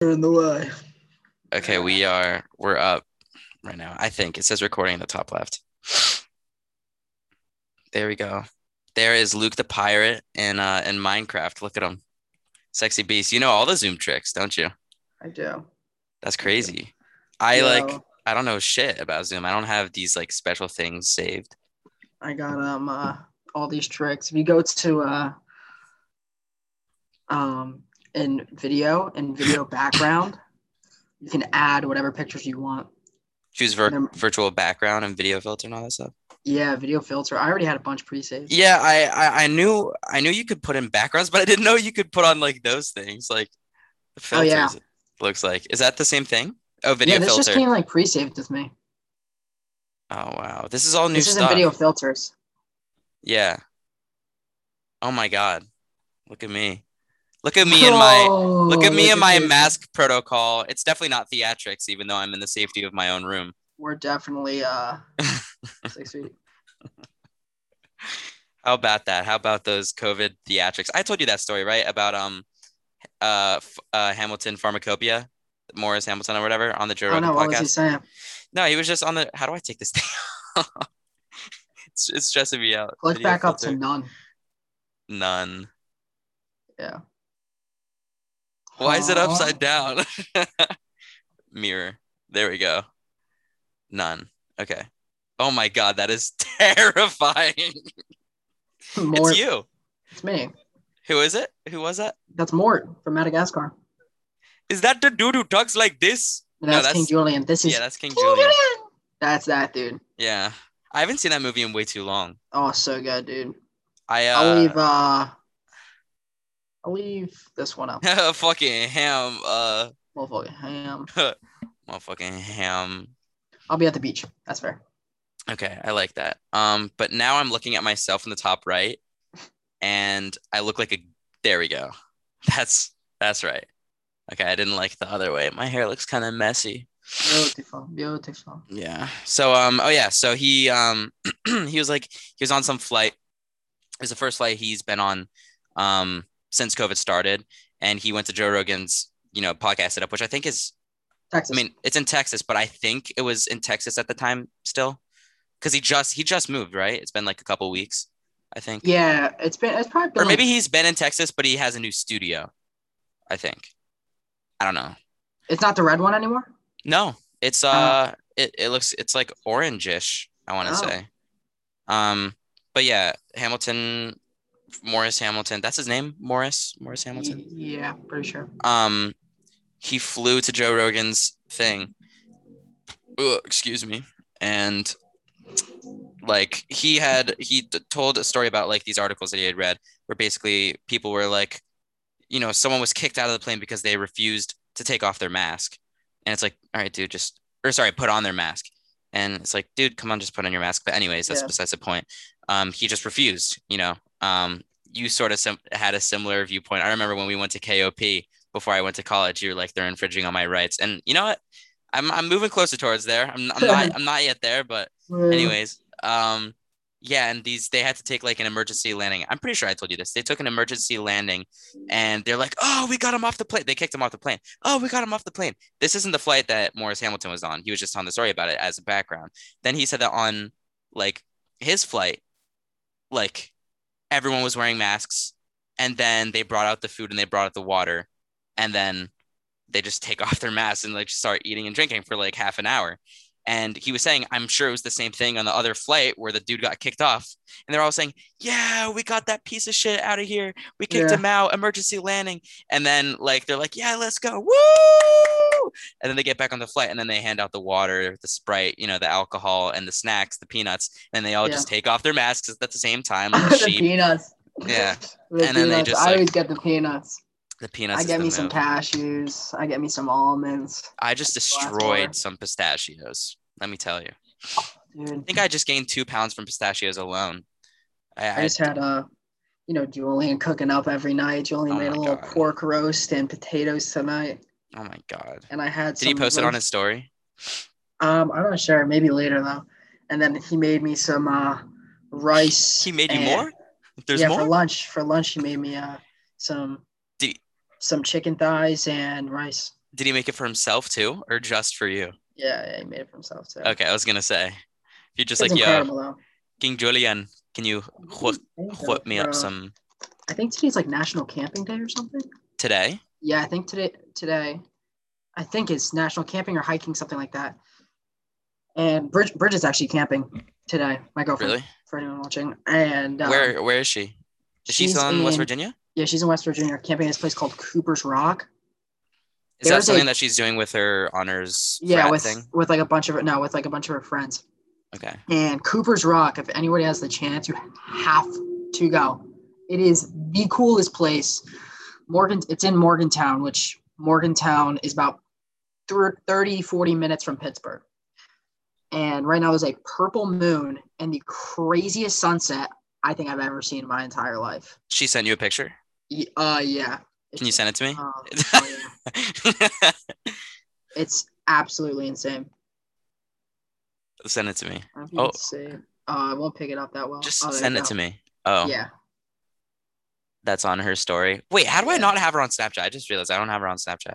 in the way. Okay, we are we're up right now. I think it says recording in the top left. There we go. There is Luke the pirate in uh in Minecraft. Look at him. Sexy beast. You know all the zoom tricks, don't you? I do. That's crazy. I Yo, like I don't know shit about Zoom. I don't have these like special things saved. I got um uh, all these tricks. If you go to uh um in video and video background, you can add whatever pictures you want. Choose vir- virtual background and video filter and all that stuff. Yeah, video filter. I already had a bunch pre-saved. Yeah, I, I I knew I knew you could put in backgrounds, but I didn't know you could put on like those things like the Oh, yeah. looks like is that the same thing? Oh, video yeah, this filter. just came like pre-saved with me. oh wow, this is all new This is in stuff. video filters. Yeah. Oh my god, look at me, look at me in my look at me in my this. mask protocol. It's definitely not theatrics, even though I'm in the safety of my own room. We're definitely uh six feet. How about that? How about those COVID theatrics? I told you that story, right? About um, uh, uh Hamilton Pharmacopoeia, Morris Hamilton or whatever on the Joe Oh Rogan no, what was he podcast. saying? No, he was just on the. How do I take this down? it's, it's stressing me out. Click Video back up to none. none. Yeah. Why is it upside down? Mirror. There we go. None. Okay. Oh my god, that is terrifying. Mort. It's you. It's me. Who is it? Who was that? That's Mort from Madagascar. Is that the dude who talks like this? That's, No, King that's- Julien. This is Yeah, that's King King Julien. Julien. That's that dude. Yeah. I haven't seen that movie in way too long. Oh, so good, dude. I I'll uh leave. Uh, I'll leave this one up. fucking ham uh Motherfucking ham. motherfucking ham. I'll be at the beach. That's fair. Okay, I like that. Um, but now I'm looking at myself in the top right, and I look like a. There we go. That's that's right. Okay, I didn't like the other way. My hair looks kind of messy. Beautiful, beautiful. Yeah. So um. Oh yeah. So he um he was like he was on some flight. It was the first flight he's been on um since COVID started, and he went to Joe Rogan's you know podcast setup, which I think is Texas. I mean, it's in Texas, but I think it was in Texas at the time still, because he just he just moved, right? It's been like a couple weeks, I think. yeah, it's been. It's probably been. Or maybe he's been in Texas, but he has a new studio. I think. I don't know. it's not the red one anymore. No, it's uh, it, it looks it's like orangish. I want to Oh. say. Um, but yeah, Hamilton, Morris Hamilton. That's his name, Morris Morris Hamilton. Yeah, pretty sure. um he flew to Joe Rogan's thing. Ugh, excuse me. And like he had he t- told a story about like these articles that he had read where basically people were like you know someone was kicked out of the plane because they refused to take off their mask and it's like all right dude just or sorry put on their mask and it's like dude come on just put on your mask but anyways that's Yeah. besides the point um he just refused you know um you sort of sim- had a similar viewpoint. I remember when we went to kop before i went to college you were like they're infringing on my rights. And you know what? I'm, I'm moving closer towards there. I'm, I'm not i'm not yet there but anyways um yeah and these they had to take like an emergency landing. I'm pretty sure i told you this. They took an emergency landing and they're like oh we got him off the plane. They kicked him off the plane. Oh we got him off the plane. This isn't the flight that morris hamilton was on. He was just telling the story about it as a background. Then he said that on like his flight like everyone was wearing masks and then they brought out the food and they brought out the water and then they just take off their masks and like start eating and drinking for like half an hour and he was saying, I'm sure it was the same thing on the other flight where the dude got kicked off. And they're all saying, Yeah, we got that piece of shit out of here. We kicked Yeah. him out, emergency landing. And then like they're like, Yeah, let's go. Woo! And then they get back on the flight and then they hand out the water, the sprite, you know, the alcohol and the snacks, the peanuts. And they all Yeah. just take off their masks at the same time, like the sheep. peanuts. Yeah. The And then they peanuts. just, I always get the peanuts. The peanuts. I get me some cashews. I get me some almonds. I just destroyed some pistachios. Let me tell you. Dude, I think I just gained two pounds from pistachios alone. I, I I just had a you know, Julian cooking up every night. Julian Oh made a little God. pork roast and potatoes tonight, oh my god. and I had. Did he post it on his story? Um, I'm not sure. Maybe later though. And then he made me some uh rice. He made you and- more? There's yeah, more? for lunch. For lunch, he made me uh some Did- some chicken thighs and rice. Did he make it for himself too, or just for you? Yeah, yeah he made it for himself too. Okay, I was gonna say, if you're just It's like, yeah. King Julian, can you whip, whip me up some I think today's like National Camping Day or something. today? Yeah, I think today today, I think it's National Camping or Hiking, something like that. And Bridge Bridge is actually camping today. My girlfriend, Really? for anyone watching. And um, where Where is she? Is she she's still in West Virginia? Yeah, she's in West Virginia, camping at this place called Cooper's Rock. Is that There's a- something that she's doing with her honors Yeah, with thing? with like a bunch of no, with like a bunch of her friends. Okay. And Cooper's Rock, if anybody has the chance, you have to go. It is the coolest place. Morgan, it's in Morgantown, which Morgantown is about thir- 30, 40 minutes from Pittsburgh. And right now there's a purple moon and the craziest sunset I think I've ever seen in my entire life. She sent you a picture. Uh, yeah. Can you send it to me? Uh, oh, yeah. It's absolutely insane. send it to me. I Oh. oh. see. Uh, I won't pick it up that well. Just Oh, send it go. to me. Oh, Yeah. That's on her story. Wait, how do I not have her on Snapchat? I just realized I don't have her on Snapchat.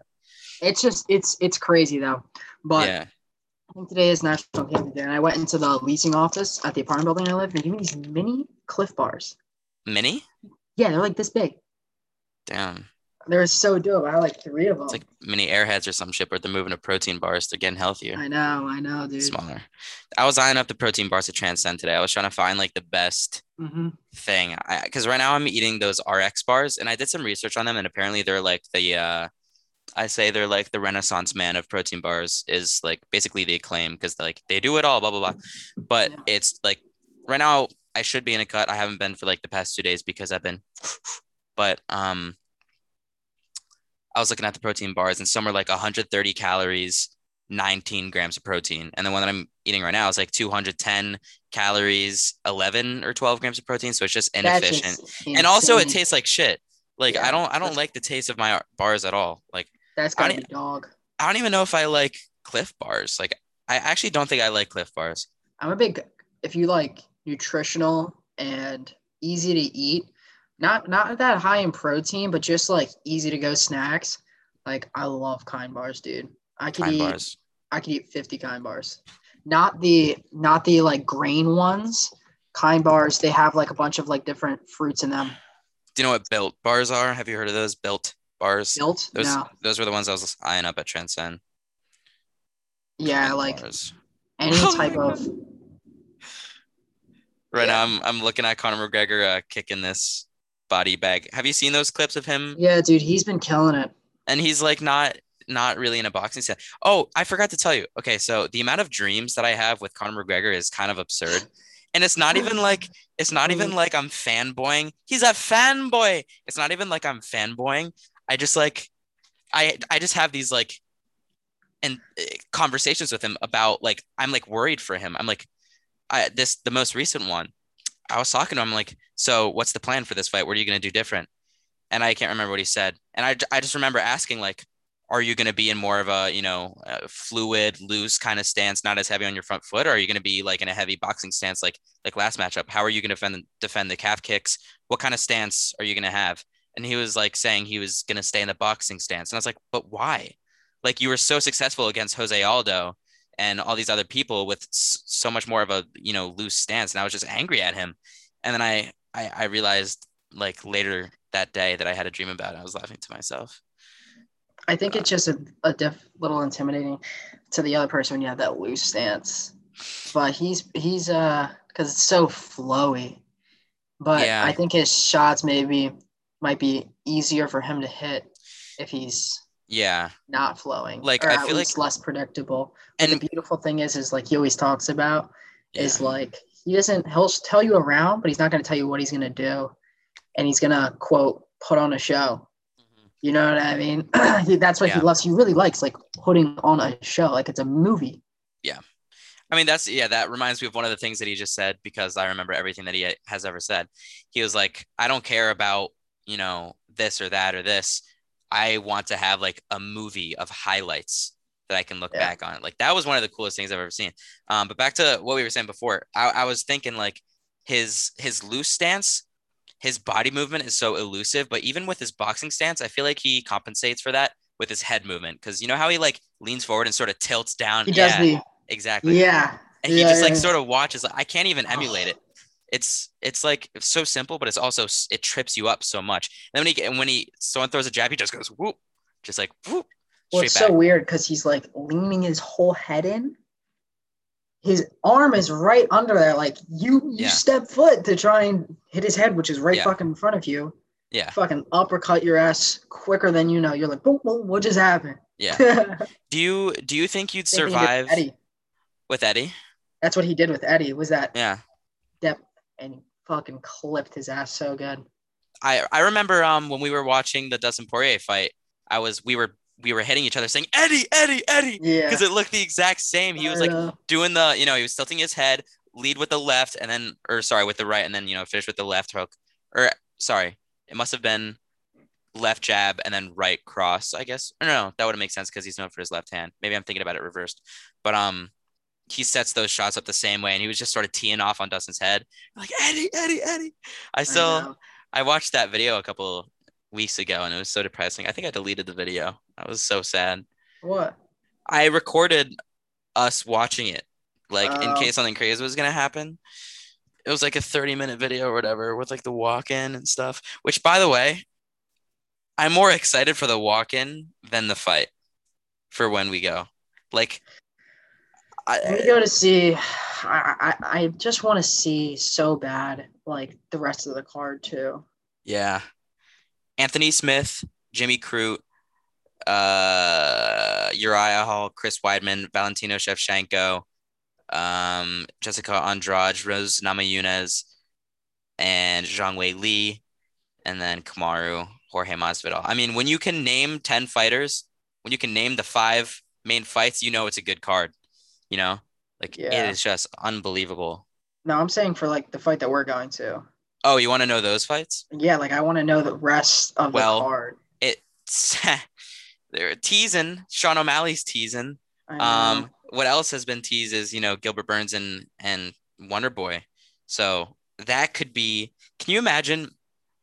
It's just it's it's crazy though. But yeah. I think today is National Camping Day, and I went into the leasing office at the apartment building I live, and they give me these mini Clif Bars. Mini? Yeah, they're like this big. Damn. They're so dope. I like three of them. It's like mini airheads or some shit, but they're moving to protein bars. They're getting healthier. I know, I know, dude. smaller. I was eyeing up the protein bars to Transcend today. I was trying to find like the best hmm thing because right now I'm eating those RX bars, and I did some research on them, and apparently they're like the uh, I say they're like the Renaissance man of protein bars is like basically the acclaim because like they do it all, blah blah blah. But Yeah. it's like right now I should be in a cut. I haven't been for like the past two days because I've been, but um. I was looking at the protein bars and some are like 130 calories, 19 grams of protein. And the one that I'm eating right now is like 210 calories, 11 or 12 grams of protein. So it's just inefficient. just and also it tastes like shit. Like I don't I don't like the taste of my bars at all. Like That's gotta be dog. I don't even know if I like Clif bars. Like I actually don't think I like Clif bars. I'm a big if you like nutritional and easy to eat, not not that high in protein, but just like easy to go snacks. Like I love kind bars, dude. I could Kind eat bars. I could eat 50 kind bars. Not the not the like grain ones. Kind bars, they have like a bunch of like different fruits in them. Do you know what built bars are? Have you heard of those built bars? Built? Those no. those were the ones I was eyeing up at Transcend. Yeah, Kind like bars. any type of Right Yeah. now, I'm I'm looking at Conor McGregor uh, kicking this body bag. Have you seen those clips of him? Yeah, dude, he's been killing it. And he's like not not really in a boxing set. Oh, I forgot to tell you. Okay, so the amount of dreams that I have with Conor McGregor is kind of absurd. And it's not even like it's not even like I'm fanboying. He's a fanboy. It's not even like I'm fanboying. I just like I I just have these like and uh, conversations with him about like I'm like worried for him. I'm like I this the most recent one. I was talking to him like, so what's the plan for this fight? What are you gonna do different? And I can't remember what he said. And I, I just remember asking like, are you gonna be in more of a you know a fluid, loose kind of stance, not as heavy on your front foot, or are you gonna be like in a heavy boxing stance like like last matchup? How are you gonna defend defend the calf kicks? What kind of stance are you gonna have? And he was like saying he was gonna stay in the boxing stance, and I was like, but why? Like you were so successful against Jose Aldo and all these other people with so much more of a you know loose stance, and I was just angry at him. And then I I, I realized like later that day that I had a dream about it. I was laughing to myself. I think it's just a, a diff, little intimidating to the other person when you have that loose stance. But he's he's uh because it's so flowy. But Yeah. I think his shots maybe might be easier for him to hit if he's Yeah, not flowing. Like, or I feel least less predictable. And and the beautiful thing is is like he always talks about yeah. is like he doesn't he'll tell you around, but he's not gonna tell you what he's gonna do. And he's gonna quote put on a show. Mhm. You know what I mean? He- That's what Yeah. he loves. He really likes like putting on a show, like it's a movie. Yeah I mean, that's yeah, that reminds me of one of the things that he just said because I remember everything that he has ever said. He was like, I don't care about, you know, this or that or this. I want to have like a movie of highlights that I can look Yeah. back on. Like that was one of the coolest things I've ever seen. Um, but back to what we were saying before, I, I was thinking like his his loose stance, his body movement is so elusive, but even with his boxing stance, I feel like he compensates for that with his head movement because you know how he like leans forward and sort of tilts down. He does yeah, the exactly. yeah. and he yeah, just like sort of watches. I can't even emulate Oh. it. It's it's like it's so simple, but it's also it trips you up so much. And then when he and when he someone throws a jab, he just goes whoop, just like whoop, Well, it's back. so weird because he's like leaning his whole head in. His arm is right under there. Like you, you Yeah. step foot to try and hit his head, which is right Yeah. fucking in front of you. Yeah. Fucking uppercut your ass quicker than you know. You're like, boom, boom, what just happened? Yeah. Do you do you think you'd with survive Eddie. with Eddie? That's what he did with Eddie. Was that Yeah. depth and fucking clipped his ass so good. I I remember um when we were watching the Dustin Poirier fight, I was we were we were hitting each other saying Eddie, Eddie, Eddie, Yeah. because it looked the exact same. He was like doing the you know he was tilting his head, lead with the left, and then or sorry with the right, and then you know finish with the left hook. Or sorry, it must have been left jab and then right cross. I guess. Or no, that would make sense because he's known for his left hand. Maybe I'm thinking about it reversed, but um. He sets those shots up the same way, and he was just sort of teeing off on Dustin's head, like Eddie, Eddie, Eddie. I I still, know. I watched that video a couple weeks ago and it was so depressing. I think I deleted the video. I was so sad. what? I recorded us watching it, like in Oh. case something crazy was gonna happen. It was like a 30 minute video or whatever with like the walk in and stuff. Which by the way, I'm more excited for the walk in than the fight for when we go. Like I, go to see. I I, I just want to see so bad like the rest of the card too. yeah. Anthony Smith, Jimmy Crute, uh, Uriah Hall, Chris Weidman, Valentino Shevchenko, um, Jessica Andrade, Rose Namajunas, and Zhang Wei Li, and then Kamaru, Jorge Masvidal. I mean, when you can name 10 fighters, when you can name the five main fights, you know it's a good card. You know, like Yeah. it is just unbelievable. No, I'm saying for like the fight that we're going to. Oh, you want to know those fights? Yeah, like I want to know the rest of Well, the card. It's they're teasing. Sean O'Malley's teasing. Um, what else has been teased is you know Gilbert Burns and and Wonder Boy. So that could be. Can you imagine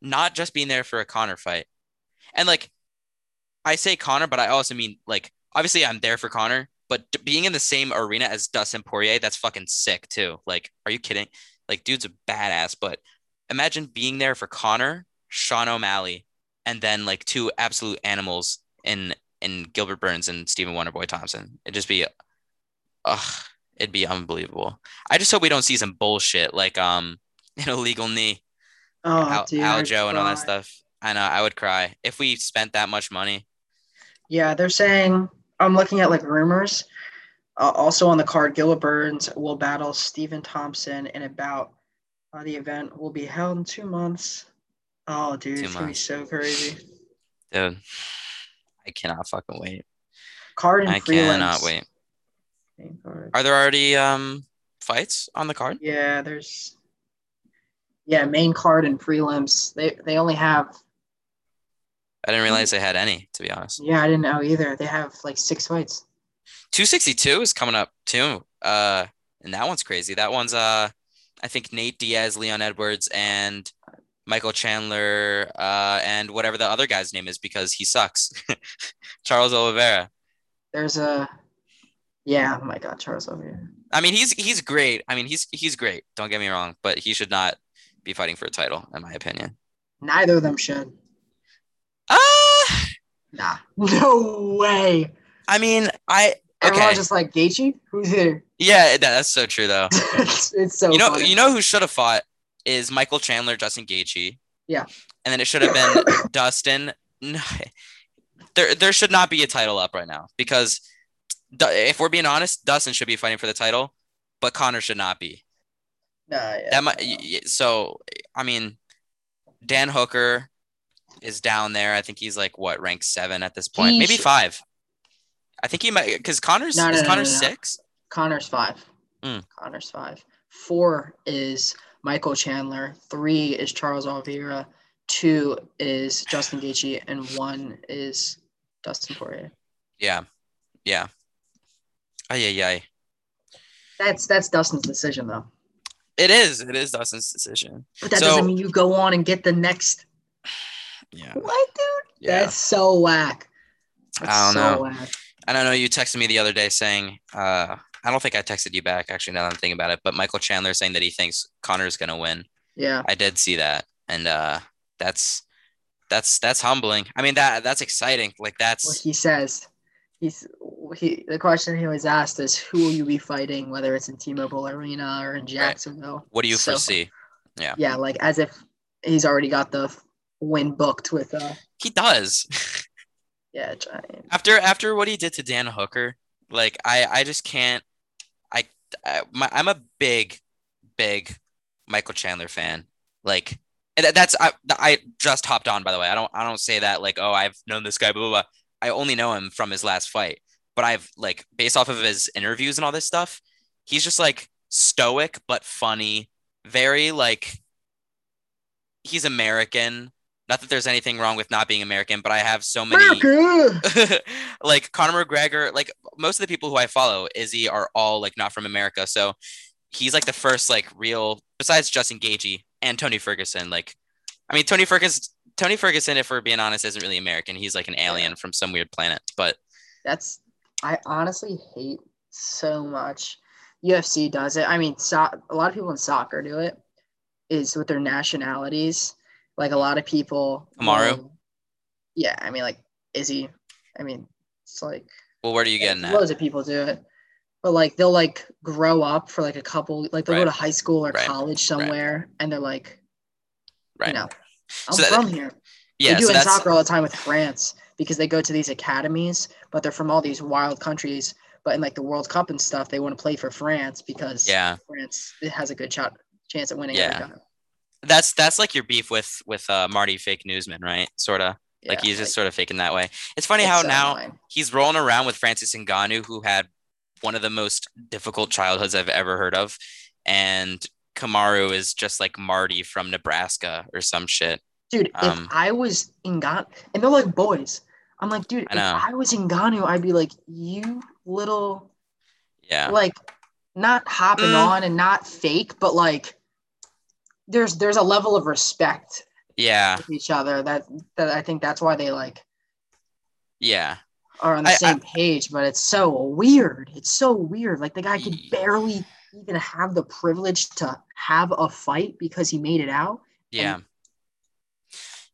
not just being there for a Conor fight, and like I say Conor, but I also mean like obviously I'm there for Conor, but being in the same arena as Dustin Poirier, that's fucking sick too. Like, are you kidding? Like, dude's a badass, but imagine being there for Conor, Sean O'Malley, and then like two absolute animals in in Gilbert Burns and Stephen Wonderboy Thompson. It'd just be, ugh, it'd be unbelievable. I just hope we don't see some bullshit like um an illegal knee, oh, Al- dude, Aljo, and all that stuff. I know I would cry if we spent that much money. Yeah, they're saying I'm looking at like rumors. Uh, also on the card, Gilbert Burns will battle Stephen Thompson in about. Uh, the event will be held in two months. Oh, dude, Two it's gonna be so crazy. Dude, I cannot fucking wait. Card and prelims. I freelance. cannot wait. Main card. Are there already um fights on the card? Yeah, there's. Yeah, main card and prelims. They they only have. I didn't realize they had any, to be honest. Yeah, I didn't know either. They have like six fights. 262 is coming up too. Uh, and that one's crazy. That one's uh, I think Nate Diaz, Leon Edwards, and Michael Chandler, uh, and whatever the other guy's name is because he sucks. Charles Oliveira. There's a. Yeah, oh my God, Charles here. I mean, he's he's great. I mean, he's he's great. Don't get me wrong, but he should not be fighting for a title, in my opinion. Neither of them should. Ah, Nah, no way. I mean, I Everyone's okay. just like Gaethje. Who's here? Yeah, that's so true though. it's, it's so you know, funny. you know who should have fought is Michael Chandler, Justin Gaethje. Yeah. and then it should have been Dustin. No, there, there should not be a title up right now because if we're being honest, Dustin should be fighting for the title, but Conor should not be. Nah, yeah. That might. y- So, I mean, Dan Hooker is down there. I think he's like what rank seven at this point, He maybe five. I think he might because Conor's No, no, is no, Conor no, no. six. Conor's five. Mm. Conor's five. Four is Michael Chandler. Three is Charles Oliveira. Two is Justin Gaethje, and one is Dustin Poirier. Yeah, yeah. Oh yeah, yeah. That's that's Dustin's decision though. It is. It is Dustin's decision. But that So- doesn't mean you go on and get the next. Yeah. What, dude? Yeah. That's so whack. That's I don't so know. whack. I don't know. You texted me the other day saying, uh, I don't think I texted you back actually. Now that I'm thinking about it, but Michael Chandler saying that he thinks Conor's gonna win. Yeah. I did see that, and uh, that's that's that's humbling. I mean that that's exciting. Like What that's he says. He's he the question he was asked is who will you be fighting, whether it's in T-Mobile Arena or in Jacksonville. what do you So- foresee? Yeah. Yeah, like as if he's already got the win booked with uh He does. yeah, Giant. after after what he did to Dan Hooker, like I I just can't. I, I my, I'm a big big Michael Chandler fan. Like and that's I I just hopped on by the way. I don't I don't say that like oh I've known this guy blah blah blah. I only know him from his last fight, but I've like based off of his interviews and all this stuff, he's just like stoic but funny, very like he's American. Not that there's anything wrong with not being American, but I have so many like Conor McGregor, like most of the people who I follow, Izzy are all like not from America. So he's like the first like real besides Justin Gaethje and Tony Ferguson. Like I mean Tony Ferguson Tony Ferguson, if we're being honest, isn't really American. He's like an alien from some weird planet. But That's I honestly hate so much. UFC does it. I mean, so, a lot of people in soccer do it. Is with their nationalities. Like a lot of people. Kamaru? will- yeah, I mean, like Izzy. I mean, it's like well, where do you get getting at? loads of people do it. But like they'll like grow up for like a couple, like they'll Right. go to high school or Right. college somewhere, and they're like, Right. you know, I'm So that- from here. Yeah. they do So it in that's soccer all the time with France because they go to these academies, but they're from all these wild countries. But in like the World Cup and stuff, they want to play for France because yeah. France it has a good shot chance at winning. Yeah. That's that's like your beef with with uh, Marty Fake Newsman, right? Sort of. like Yeah, he's just sort of faking that way. It's funny it's how so now annoying. he's rolling around with Francis Ngannou, who had one of the most difficult childhoods I've ever heard of, and Kamaru is just like Marty from Nebraska or some shit. dude. um, if I was in Ghana, and they're like boys, I'm like, dude, I if. I was in Ghana, I'd be like, you little Yeah, like not hopping Mm. on and not fake, but like there's there's a level of respect yeah, each other that that I think that's why they like yeah. are on the I- same page, but it's so weird. It's so weird. Like the guy could barely even have the privilege to have a fight because he made it out. Yeah.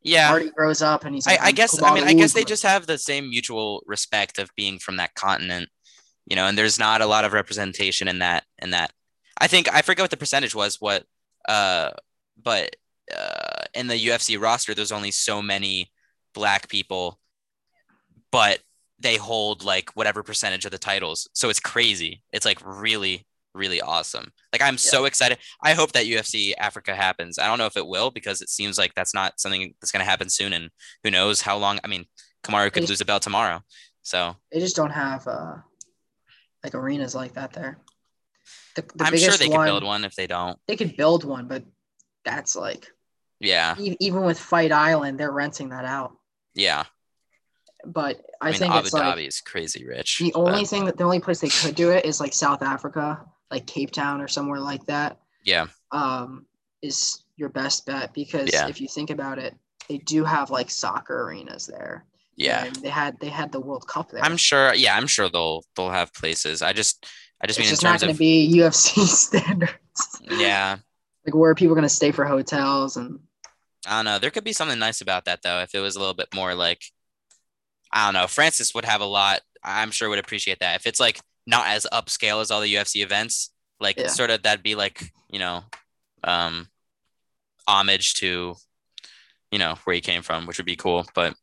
Yeah. Marty grows up and he's I, like, I "I'm guess I mean I guess they just have the same mutual respect of being from that continent, you know, and there's not a lot of representation in that in that. I think I forget what the percentage was, what uh but uh in the UFC roster there's only so many black people, but they hold like whatever percentage of the titles. So it's crazy. It's like really really awesome. Like I'm so excited. I hope that UFC Africa happens. I don't know if it will because it seems like that's not something that's going to happen soon and who knows how long. I mean, Kamaru could They- lose a belt tomorrow. So They just don't have uh like arenas like that there. The, the I'm sure they could build one if they don't. They could build one, but that's like Yeah. e- even with Fight Island, they're renting that out. Yeah. But I, I, mean, think Abu it's like Dhabi is crazy rich. the but- only thing that the only place they could do it is like South Africa, like Cape Town or somewhere like that. yeah. Um, is your best bet because Yeah. if you think about it, they do have like soccer arenas there. Yeah. and they had they had the World Cup there. I'm sure. Yeah. I'm sure they'll, they'll have places. I just, I just it's mean not going of, to be UFC standards. yeah. like where people are going to stay for hotels and I don't know. There could be something nice about that though. If it was a little bit more like, I don't know, Francis would have a lot. I'm sure would appreciate that. If it's like not as upscale as all the UFC events, like Yeah. sort of that'd be like, you know, um, homage to, you know, where he came from, which would be cool. But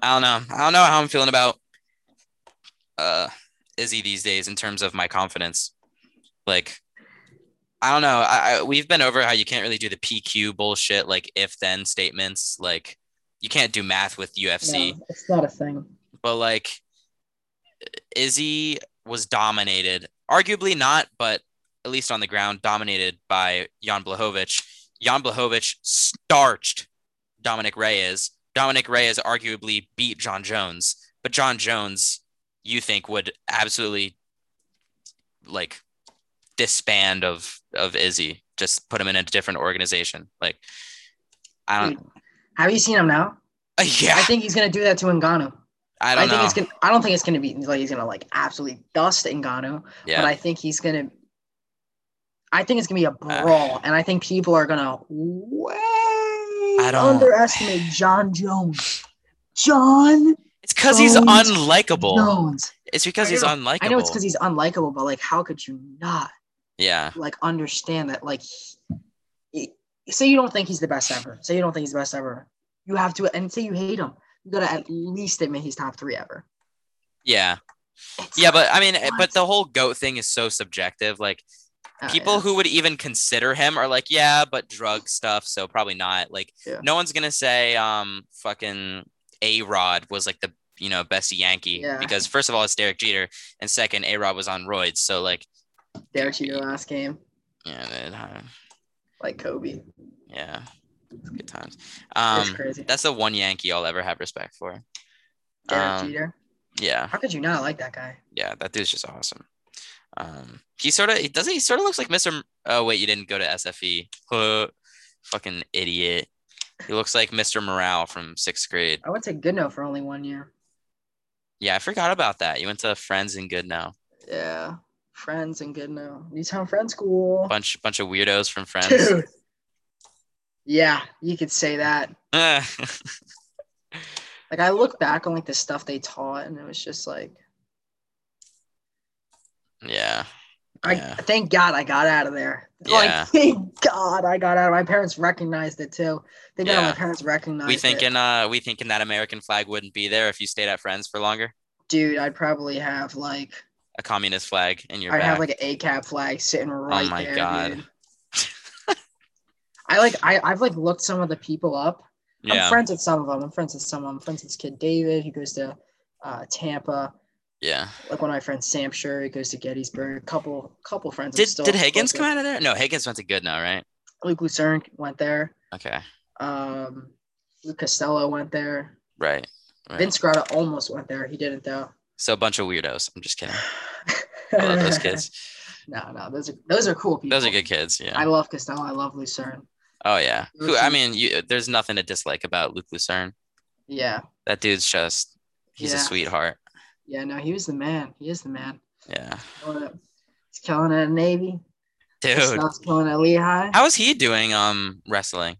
I don't know. I don't know how I'm feeling about uh Izzy these days in terms of my confidence. Like, I don't know. I, I we've been over how you can't really do the PQ bullshit, like if then statements. Like, you can't do math with UFC. no, it's not a thing. But like, Izzy was dominated, arguably not, but at least on the ground, dominated by Jan Blachowicz. Jan Blachowicz starched Dominick Reyes. Dominick Reyes arguably beat Jon Jones, but Jon Jones, you think would absolutely like disband of of Izzy, just put him in a different organization. Like, I don't. Have you seen him now? yeah, I think he's to do that to Ngannou. I don't I think know. it's gonna. I don't think it's gonna be like he's gonna like absolutely dust Ngannou, yeah. but I think he's gonna. I think it's gonna be a brawl, and I think people are gonna way don't- underestimate Jon Jones. John it's because he's unlikable. It's because he's unlikable. I know it's because he's unlikable, but like, how could you not yeah. like understand that? Like, he- say you don't think he's the best ever. Say you don't think he's the best ever. You have to, and say you hate him. You gotta at least admit he's top three ever. Yeah. It's Yeah, but I mean, what? but the whole goat thing is so subjective. Like oh, people yeah. who would even consider him are like, yeah, but drug stuff, so probably not. Like Yeah. no one's gonna say um fucking A Rod was like the you know best Yankee Yeah. because first of all it's Derek Jeter and second A Rod was on roids, so like Derek Jeter last game, yeah, it, uh, like Kobe. yeah, good times. Um, crazy. that's the one Yankee I'll ever have respect for. Derek um, Jeter. Yeah, How could you not like that guy? yeah, that dude's just awesome. Um, he sort of he doesn't he sort of looks like Mr. M- Oh wait, you didn't go to SFE. Huh. Fucking idiot. He looks like Mr. Morale from sixth grade. I went to Goodnoe for only one year. Yeah, I forgot about that. You went to Friends and Goodnoe. Yeah, friends and Good Goodnoe. Newtown Friend School. Bunch bunch of weirdos from Friends. Dude. Yeah, you could say that. Like I look back on like the stuff they taught, and it was just like, yeah. I Yeah. thank God I got out of there. Yeah. Like thank God I got out. My parents recognized it too. God Yeah. my parents recognized We it. thinking uh we thinking that American flag wouldn't be there if you stayed at Friends for longer? Dude, I'd probably have like A communist flag in your I'd back. have like an ACAB flag sitting right there. oh my there. god. I like I I've like looked some of the people up. Yeah. I'm friends with some of them. I'm friends with some of them. I'm friends with this kid David. He goes to uh, Tampa. Yeah. Like one of my friends, Sam Sure, goes to Gettysburg. Couple couple friends. Did still did Higgins come out of there? No, Higgins went to Goodnoe, right? Luke Lucerne went there. Okay. Um, Luke Costello went there. Right. right. Vince Grata almost went there. He didn't though. So a bunch of weirdos. I'm just kidding. I love those kids. no, no, those are those are cool people. Those are good kids. Yeah. I love Costello. I love Lucerne. oh yeah. Who I mean, you, there's nothing to dislike about Luke Lucerne. Yeah, That dude's just he's a sweetheart. Yeah. No, he was the man. He is the man. Yeah. He's killing it at Navy. Dude. Costello's killing it at Lehigh. How is he doing um wrestling?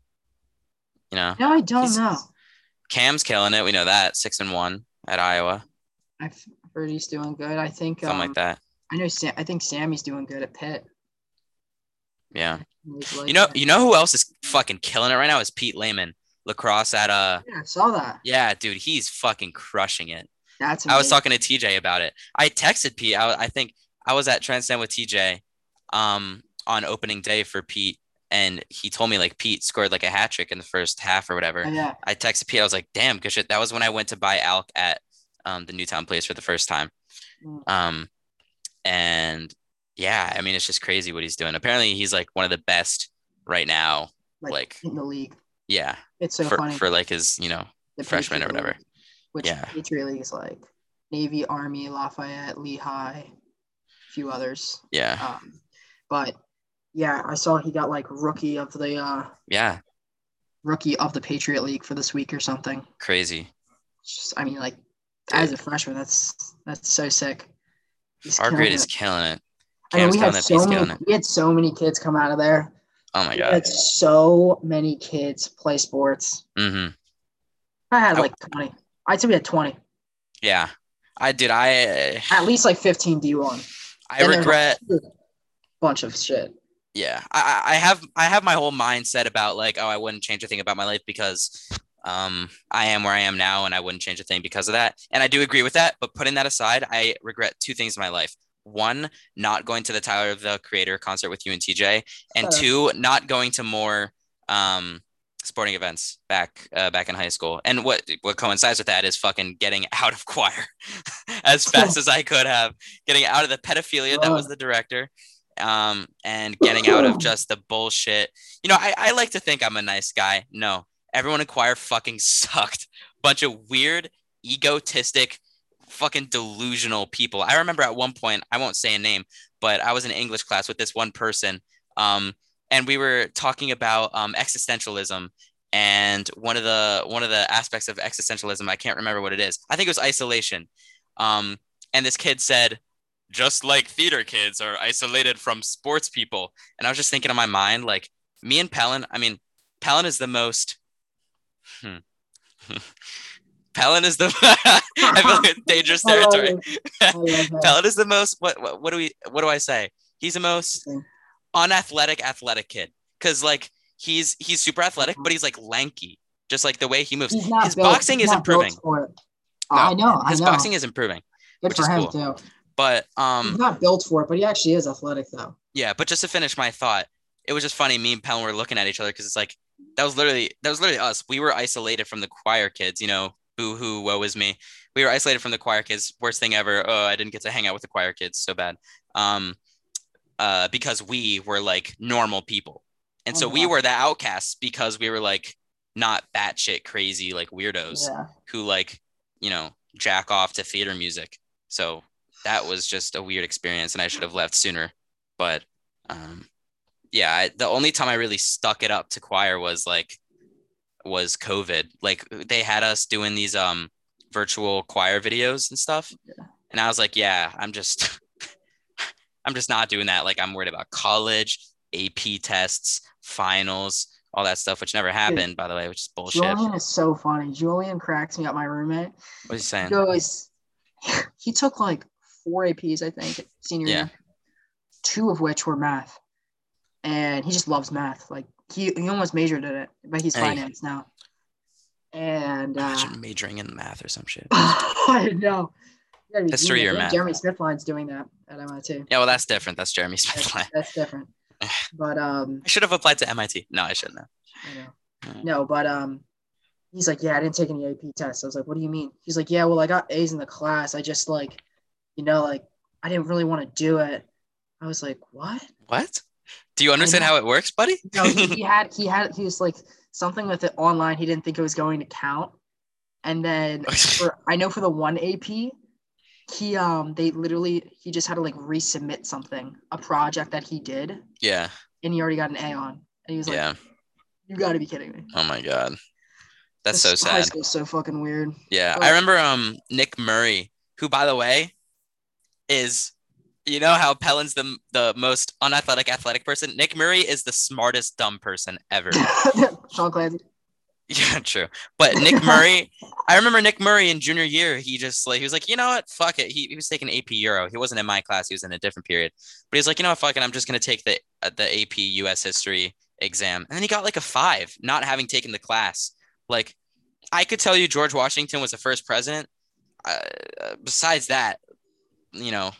You know, No, I don't He's- know. Cam's killing it. We know that. Six and one at Iowa. I've heard he's doing good. I think. Something um, like that. I know. Sam, I think Sammy's doing good at Pitt. Yeah. Like You know, that. you know who else is fucking killing it right now is Pete Lehman. Lacrosse at uh Yeah, I saw that. yeah, dude, he's fucking crushing it. That's. I was talking to TJ about it. I texted Pete. I, I think I was at Transcend with TJ um on opening day for Pete and he told me like Pete scored like a hat trick in the first half or whatever. Oh, yeah. I texted Pete. I was like, "Damn, good shit." That was when I went to buy Alk at um, the Newtown place for the first time. Mm. Um, and yeah, I mean, it's just crazy what he's doing. Apparently, he's like one of the best right now. Like, Like- in the league. Yeah, It's so for funny. for like his, you know, the freshman or whatever. League, Which Yeah. Patriot League is like Navy, Army, Lafayette, Lehigh, a few others. yeah, Um, but yeah, I saw he got like rookie of the uh, yeah, rookie of the Patriot League for this week or something. crazy. Just, I mean, like as a freshman, that's that's so sick. He's Our grade it. is killing it. I mean, we had so many. We had so many kids come out of there. Oh my god. had so many kids play sports. Mm-hmm. I had like twenty. I'd say we had twenty. Yeah, I did. I At least like fifteen D one. I regret. A bunch of shit. yeah I, I have i have my whole mindset about like oh i wouldn't change a thing about my life because um i am where i am now and i wouldn't change a thing because of that and i do agree with that but putting that aside i regret two things in my life one not going to the tyler the creator concert with you and tj and two not going to more um sporting events back uh, back in high school and what what coincides with that is fucking getting out of choir as fast as i could have getting out of the pedophilia that was the director um, and getting out of just the bullshit. You know, I, I like to think I'm a nice guy. No, everyone in choir fucking sucked. Bunch of weird, egotistic, fucking delusional people. I remember at one point, I won't say a name, but I was in English class with this one person. Um, and we were talking about um, existentialism and one of the one of the aspects of existentialism i can't remember what it is i think it was isolation um, and this kid said just like theater kids are isolated from sports people and i was just thinking in my mind like me and palin i mean palin is the most hmm. Pellin is the I feel like dangerous territory. Pellin is the most what, what what do we what do I say? He's the most unathletic athletic kid because like he's he's super athletic, but he's like lanky, just like the way he moves. His built, boxing is improving. No, I know. His I know. boxing is improving. Good for him cool. too. But um, He's not built for it, but he actually is athletic though. yeah. But just to finish my thought, it was just funny. Me and Pellin were looking at each other because it's like that was literally that was literally us. We were isolated from the choir kids. You know, boo hoo, woe is me. We were isolated from the choir kids. Worst thing ever. Oh, I didn't get to hang out with the choir kids. So bad. Um, uh, because we were like normal people, and Oh so my we were the outcasts because we were like not batshit crazy like weirdos Yeah. who like you know jack off to theater music. So that was just a weird experience, and I should have left sooner. But um, yeah, I, the only time I really stuck it up to choir was like was COVID. Like they had us doing these um virtual choir videos and stuff, Yeah. and I was like, yeah, I'm just I'm just not doing that. Like I'm worried about college, AP tests, finals, all that stuff, which never happened, by the way, which is bullshit. Julian is so funny. Julian cracks me up. My roommate What are you saying? goes. He took like four APs, I think, senior Yeah. year. Two of which were math, and he just loves math. Like he, he almost majored in it, but he's Hey. finance now. And uh, Imagine majoring in math or some shit. I know. Be History or math? Jeremy Smithline's doing that at MIT. Yeah, well, that's different. That's Jeremy Smith. That's, that's different. But um, I should have applied to MIT. No, I shouldn't have. I know. No, but um, he's like, yeah, I didn't take any AP tests. I was like, what do you mean? He's like, yeah, well, I got A's in the class. I just like, you know, like I didn't really want to do it. I was like, what? What? Do you understand how it works, buddy? No, he, he had he had he was like something with it online. He didn't think it was going to count. And then for I know for the one AP, he um they literally he just had to like resubmit something, a project that he did, yeah, and he already got an A on. And he was like, yeah. "You got to be kidding me." Oh my god, that's so This High sad. school's so fucking weird. Yeah, But- I remember um Nick Murray, who by the way is you know how Pellin's the the most unathletic athletic person. Nick Murray is the smartest dumb person ever. Sean Clancy. Yeah, true. But Nick Murray, I remember Nick Murray in junior year. He just like he was like, you know what, fuck it. He, he was taking AP Euro. He wasn't in my class. He was in a different period. But he's like, you know what, fuck it. I'm just gonna take the uh, the AP U.S. History exam, and then he got like a five, not having taken the class. Like, I could tell you George Washington was the first president. Uh, uh, besides that, you know,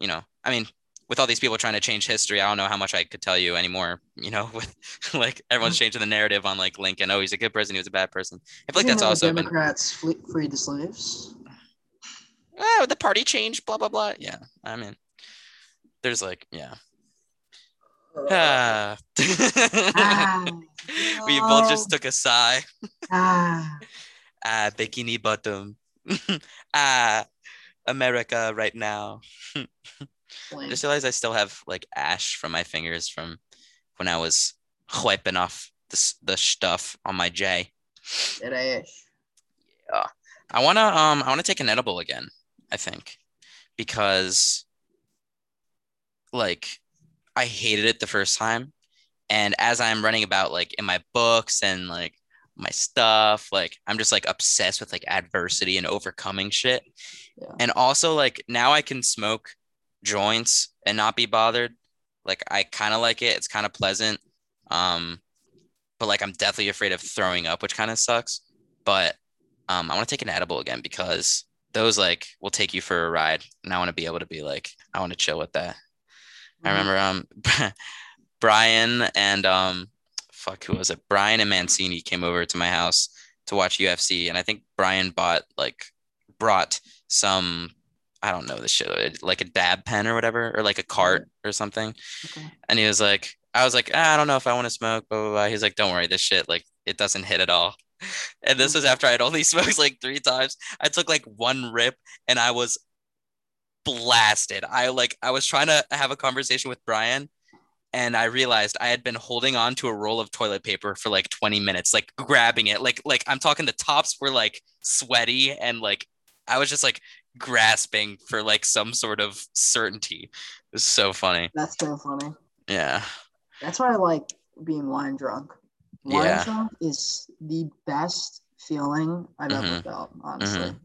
you know, I mean, with all these people trying to change history, I don't know how much I could tell you anymore. You know, with like everyone's changing the narrative on like Lincoln. Oh, he's a good person. He was a bad person. I feel like that's also the been Democrats freed the slaves. oh, the party changed. Blah blah blah. Yeah, I mean, there's like yeah. Ah. ah, we both just took a sigh. ah. Ah, bikini bottom. ah, America right now. I just realized I still have like ash from my fingers from when I was wiping off the, the stuff on my J. Dead ash. I wanna um I wanna take an edible again, I think. Because like I hated it the first time. And as I'm running about like in my books and like my stuff, like I'm just like obsessed with like adversity and overcoming shit. Yeah. And also like now I can smoke joints and not be bothered. Like I kind of like it. It's kind of pleasant. Um but like I'm definitely afraid of throwing up, which kind of sucks. But um I want to take an edible again because those like will take you for a ride and I want to be able to be like I want to chill with that. I remember um Brian and um fuck who was it? Brian and Mancini came over to my house to watch UFC and I think Brian bought like brought some I don't know the shit uh, like a dab pen or whatever or like a mm-hmm. cart or something. Okay. and he was like I was like ah, I don't know if I want to smoke blah blah blah. He's like don't worry this shit like it doesn't hit at all. And this was mm-hmm. after I'd only smoked like three times. I took like one rip and I was blasted. I like I was trying to have a conversation with Brian and I realized I had been holding on to a roll of toilet paper for like 20 minutes, like grabbing it. Like like I'm talking the tops were like sweaty and like I was just like grasping for like some sort of certainty. It's so funny. That's so funny. Yeah. That's why I like being wine drunk. Wine Yeah. drunk is the best feeling I've ever Mhm. felt, honestly. Mhm.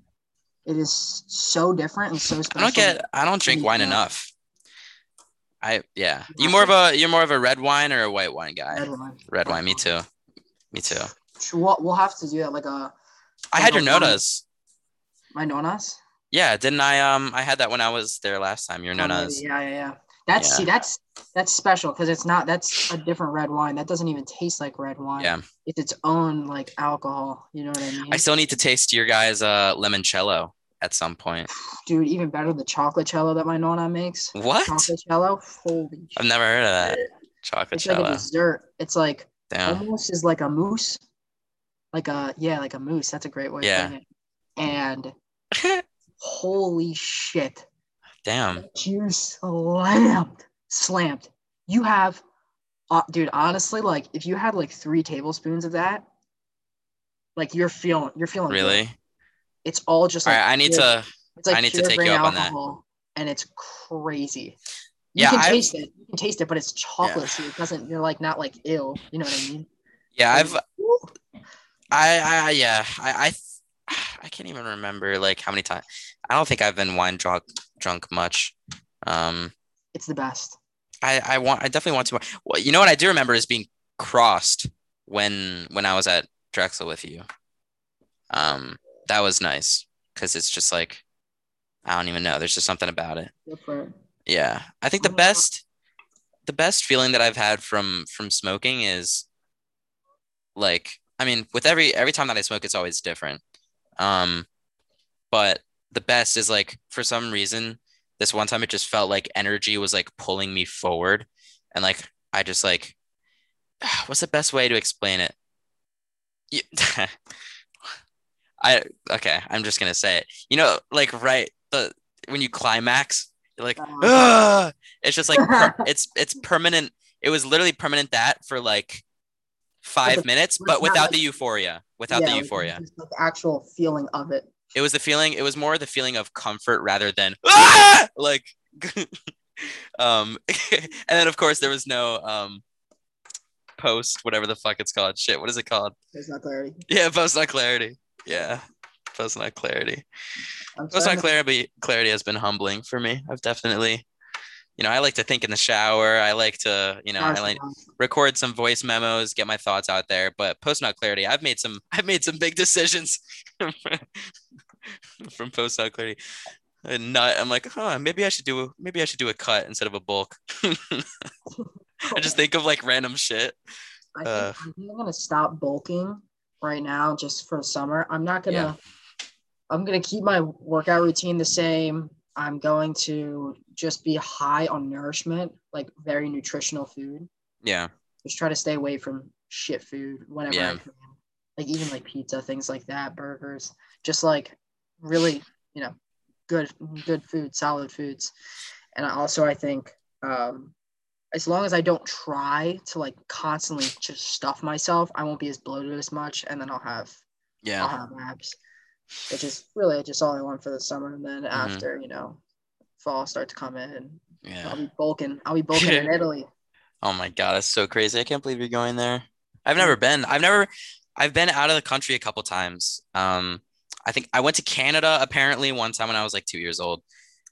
It is so different and so I don't get I don't drink wine Yeah. enough. I yeah. You more of a you're more of a red wine or a white wine guy? red wine. Red wine, me too. Me too. We'll, we'll have to do that like a I had your Like a wine- notas. my nonas. Yeah, didn't I? Um, I had that when I was there last time. Your Oh, nonas. Yeah, yeah, yeah. That's Yeah. see, that's that's special because it's not that's a different red wine. That doesn't even taste like red wine. Yeah. It's its own like alcohol. You know what I mean? I still need to taste your guys' uh limoncello at some point. Dude, even better the chocolate cello that my nonna makes. What? Chocolate cello. Holy I've never heard of that. Chocolate It's like a dessert. It's like Damn. almost is like a mousse. Like a yeah, like a mousse. That's a great way Yeah. And holy shit. Damn. You slammed. Slammed. You have uh, dude, honestly, like if you had like three tablespoons of that, like you're feeling you're feeling good. Really? It's all just All like right. I need pure- to. it's like I need to take you up on that. And it's crazy. You Yeah, can I've- taste it. You can taste it, but it's chocolate, so it doesn't. You're like not like ill. You know what I mean? Yeah, I've. I. I. Yeah. I. I. I can't even remember like how many times. I don't think I've been wine drunk drunk much. Um. It's the best. I. I want. I definitely want to. Well, you know what I do remember is being crossed when when I was at Drexel with you. Um. That was nice because it's just like. I don't even know. There's just something about it. Different. Yeah. I think the best the best feeling that I've had from from smoking is like I mean, with every every time that I smoke it's always different. Um but the best is like for some reason this one time it just felt like energy was like pulling me forward and like I just like what's the best way to explain it? I okay, I'm just gonna say it. You know, like right the when you climax, you're like, Uh-huh. It's just like per- it's it's permanent. It was literally permanent that for like five minutes, but but it's not without like- the euphoria. Without Yeah, the like, euphoria, just the actual feeling of it. it was the feeling. It was more the feeling of comfort rather than "Ah!" like. um, and then of course there was no um post whatever the fuck it's called. Shit, what is it called? There's not clarity. Yeah, post not clarity. Yeah, post not clarity. Post not clarity clarity has been humbling for me. I've definitely, you know, I like to think in the shower. I like to, you know, I like record some voice memos, get my thoughts out there. But post not clarity, I've made some, I've made some big decisions from post not clarity. And not, I'm like, huh, maybe I should do, a, maybe I should do a cut instead of a bulk. I just think of like random shit. I think uh, I'm gonna stop bulking right now just for summer. I'm not gonna. Yeah. I'm gonna keep my workout routine the same. I'm going to just be high on nourishment, like very nutritional food. Yeah, Just try to stay away from shit food whenever Yeah. I can. Like even like pizza, things like that, burgers. Just like really, you know, good good food, solid foods. And I also I think um as long as I don't try to like constantly just stuff myself, I won't be as bloated as much, and then I'll have yeah I'll have abs, which is really just all I want for the summer. And Mm-hmm. then after you know, fall start to come in, and yeah. I'll be bulking. I'll be bulking in Italy. Oh my god, that's so crazy. I can't believe you're going there. I've never been. I've never I've been out of the country a couple times. Um I think I went to Canada apparently one time when I was like 2 years old.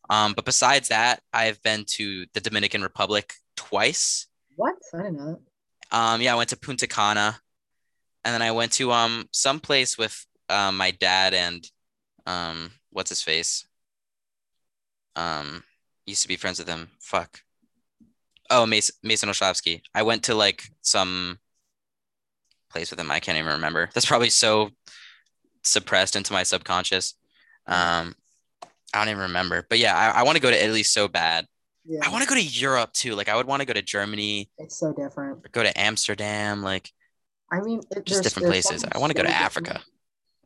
Um but besides that, I've been to the Dominican Republic twice. What? I don't know. Um yeah, I went to Punta Cana and then I went to um some place with um my dad and um what's his face? Um used to be friends with him. Fuck. Oh, Mason Mason. I went to like some place with him. I can't even remember. That's probably so suppressed into my subconscious. Um, I don't even remember. But yeah, I, I want to go to Italy so bad. Yeah, I want to go to Europe too. Like I would want to go to Germany, it's so different. go to Amsterdam, like I mean, it, just different places. I want to go to. Africa.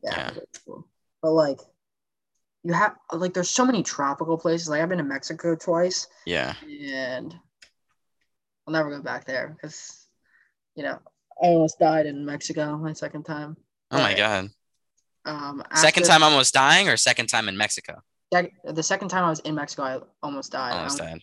Yeah, Yeah. cool. but like, you have like, there's so many tropical places. Like I've been to Mexico twice, Yeah. and I'll never go back there because, you know, I almost died in Mexico my second time. Oh my god. Um, Second after- time almost dying or second time in Mexico? sec- the second time I was in Mexico, I almost died. Almost I died.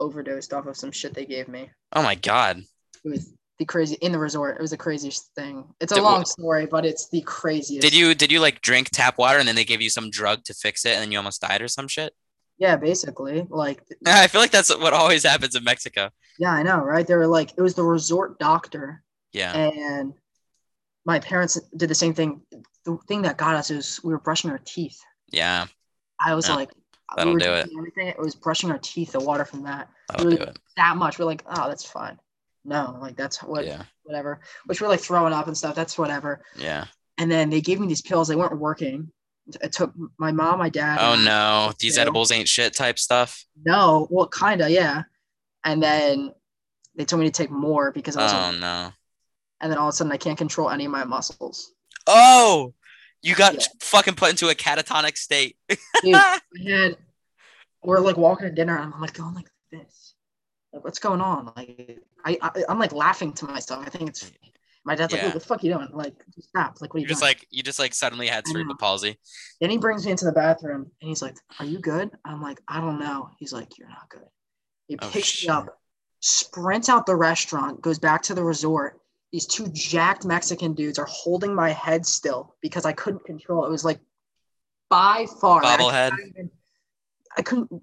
overdosed off of some shit they gave me. Oh my god. It was the crazy in the resort. It was the craziest thing. It's a Did- long story, but it's the craziest. Did you did you like drink tap water and then they gave you some drug to fix it and then you almost died or some shit? Yeah, basically. Like, I feel like that's what always happens in Mexico. yeah, I know, right? They were like, it was the resort doctor, Yeah. and my parents did the same thing. The thing that got us is we were brushing our teeth. Yeah. I was Yeah, like, that'll we do it. Everything. It was brushing our teeth. The water from that That'll Really? do it. that much. We're like, oh, that's fine. No, like that's what Yeah. whatever. Which we're like throwing up and stuff. That's whatever. Yeah. And then they gave me these pills. They weren't working. It took my mom, my dad. Oh no. These edibles ain't shit type stuff. No, well, kinda, yeah. And then they told me to take more because I was. Oh no. And then all of a sudden, I can't control any of my muscles. Oh, you got Yeah. fucking put into a catatonic state. Dude, I had. We're like walking to dinner, and I'm like going like this. Like, what's going on? Like, I, I I'm like laughing to myself. I think it's. Mm. My dad's like, Yeah. "What the fuck you doing? Like, stop! Like, what are you, just doing?" like you just like suddenly had cerebral palsy. Then he brings me into the bathroom, and he's like, "Are you good?" I'm like, "I don't know." He's like, "You're not good." He Oh, picks shit. me up, sprints out the restaurant, goes back to the resort. These two jacked Mexican dudes are holding my head still because I couldn't control it. It was like by far. Bobblehead. couldn't I couldn't.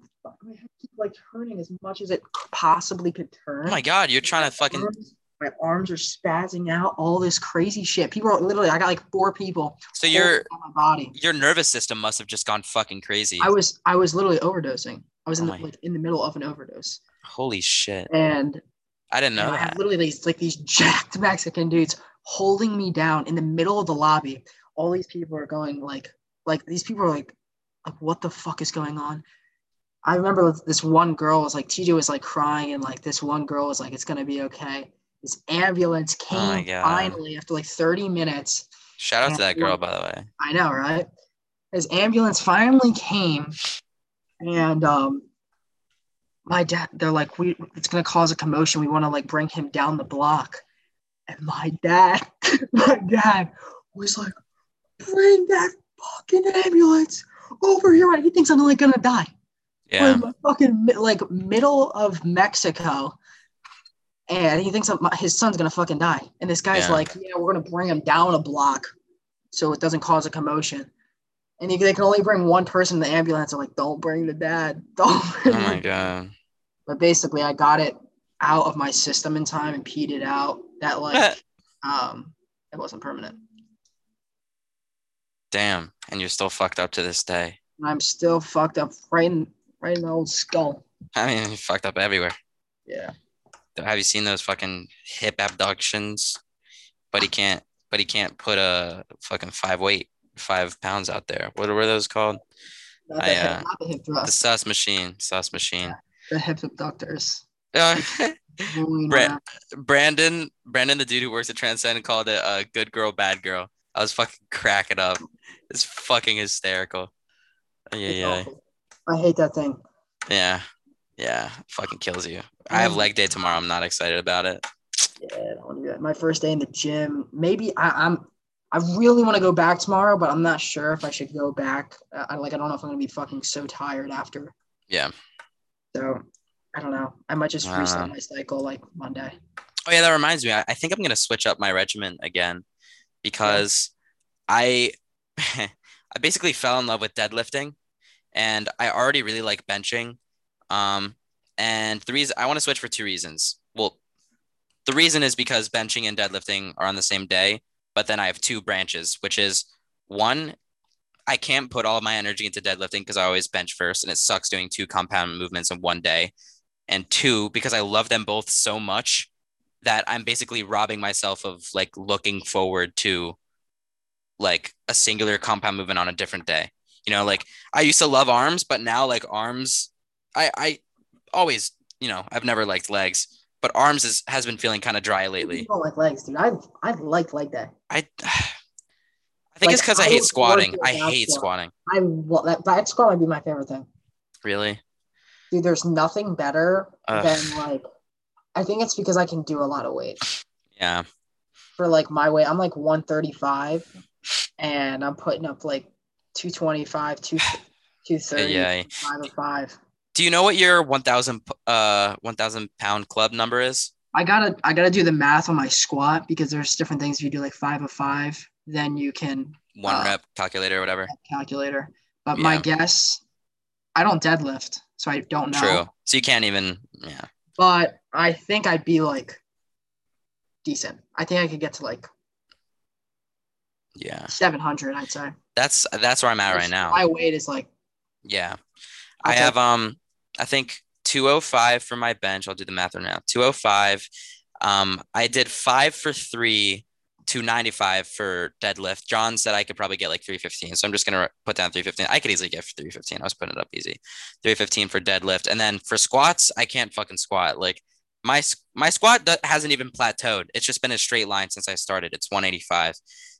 My head keep like turning as much as it possibly could turn. Oh my god, you're trying to fucking arms- my arms are spazzing out. All this crazy shit. People are literally. I got like four people. so your my body. your nervous system must have just gone fucking crazy. I was I was literally overdosing. I was in Oh the, like in the middle of an overdose, Holy shit. and, I didn't know I had literally these like these jacked Mexican dudes holding me down in the middle of the lobby. All these people are going like like these people are like like what the fuck is going on? I remember this one girl was like TJ was like crying and like this one girl was like it's gonna be okay. This ambulance Oh came God. finally after like 30 minutes. Shout out to that girl, by the way. I know, right? His ambulance finally came, and um, my dad, they're like, "We, it's gonna cause a commotion. We want to like bring him down the block." And my dad, my dad was like, "Bring that fucking ambulance over here!" He thinks I'm like gonna die. We're in the fucking like middle of Mexico, and he thinks his son's gonna fucking die. And this guy's Yeah. like, "Yeah, we're gonna bring him down a block, so it doesn't cause a commotion." And he, they can only bring one person in the ambulance. I'm like, "Don't bring the dad. Don't." Bring Oh my the-" god. But basically, I got it out of my system in time and peed it out. That like, um, it wasn't permanent. Damn. And you're still fucked up to this day. I'm still fucked up right in right in the old skull. I mean, you fucked up everywhere. Yeah. Have you seen those fucking hip abductions? But he can't. But he can't put a fucking five weight, five pounds out there. What were those called? Not the, I, hip, uh, not the hip The sus machine. Sus machine. The hip abductors. Uh, Brandon, Brandon, the dude who works at Transcend, called it a good girl, bad girl. I was fucking cracking up. It's fucking hysterical. Yeah, It's yeah, awful. I hate that thing. yeah, yeah. Fucking kills you. I have Um, leg day tomorrow. I'm not excited about it. Yeah, I don't want to do that. My first day in the gym. Maybe I, I'm. I really want to go back tomorrow, but I'm not sure if I should go back. I, I like. I don't know if I'm gonna be fucking so tired after. Yeah. So, I don't know. I might just reset know. my cycle like Monday. Oh yeah, that reminds me. I, I think I'm gonna switch up my regimen again because I I basically fell in love with deadlifting, and I already really like benching. Um, and the reason I want to switch for two reasons. Well, the reason is because benching and deadlifting are on the same day, but then I have two branches, which is one, I can't put all of my energy into deadlifting because I always bench first, and it sucks doing two compound movements in one day. And two, because I love them both so much that I'm basically robbing myself of like looking forward to like a singular compound movement on a different day. You know, like I used to love arms, but now like arms, I I always, you know, I've never liked legs, but arms is, has been feeling kind of dry lately. I don't like legs, dude. I I like leg day. I I think it's because I I hate squatting. I back hate squatting. I lo- that that squat might be my favorite thing. Really? Dude, there's nothing better Ugh. than like I think it's because I can do a lot of weight. Yeah. For like my weight, I'm like 135 and I'm putting up like 225, 2, 230, Yeah. 5 of 5. Do you know what your 1000 uh 1000 pound club number is? I gotta I gotta do the math on my squat because there's different things. If you do like five of five, then you can One Uh, rep calculator or whatever. calculator. But my guess, I don't deadlift, so I don't know. True. So you can't even yeah. But I think I'd be like decent. I think I could get to like Yeah. 700. I'd say. That's that's where I'm at right now. My weight is like. Yeah. I'll I take- have um I think 205 for my bench. I'll do the math right now. 205. Um I did 5 for 3 295 for deadlift. John said I could probably get like 315. So I'm just going to put down 315. I could easily get 315. I was putting it up easy. 315 for deadlift. And then for squats, I can't fucking squat. Like my my squat hasn't even plateaued. It's just been a straight line since I started. It's 185.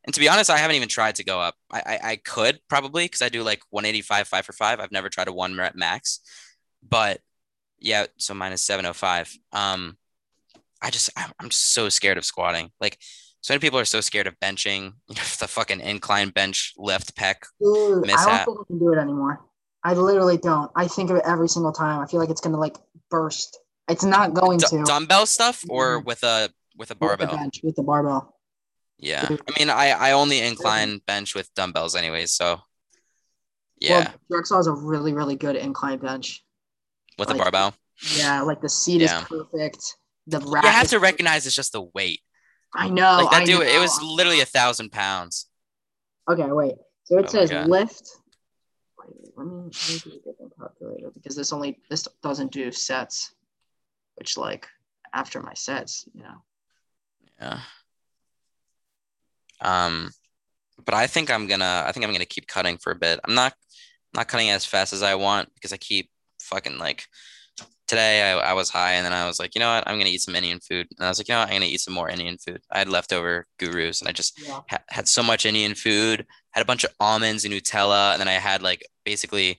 And to be honest, I haven't even tried to go up. I I, I could probably because I do like 185 five for five. I've never tried a one rep max, but yeah, so minus 705. Um, I just I'm, so scared of squatting. Like so many people are so scared of benching. You know, the fucking incline bench lift pec. Dude, I don't think I can do it anymore. I literally don't. I think of it every single time. I feel like it's gonna like burst. It's not going D- to. dumbbell stuff or with a with a with barbell. bench with the barbell. Yeah, mm-hmm. I mean, I I only incline bench with dumbbells anyways. So yeah, Well, Drexel has a really really good incline bench. with the like- barbell. Yeah, like the seat Yeah. is perfect. The You rack. have to recognize it's just the weight. I know. Like that I dude, it was literally a thousand pounds. Okay, wait. So it Oh says lift. Wait, let me, let me do a different calculator because this only this doesn't do sets, which like after my sets, you know. Yeah. Um, but I think I'm gonna I think I'm gonna keep cutting for a bit. I'm not not cutting as fast as I want because I keep fucking like today I, I was high and then I was like, you know what, I'm gonna eat some Indian food. And I was like, you know what, I'm gonna eat some more Indian food. I had leftover gurus and I just Yeah. ha- had so much Indian food, had a bunch of almonds and Nutella, and then I had like basically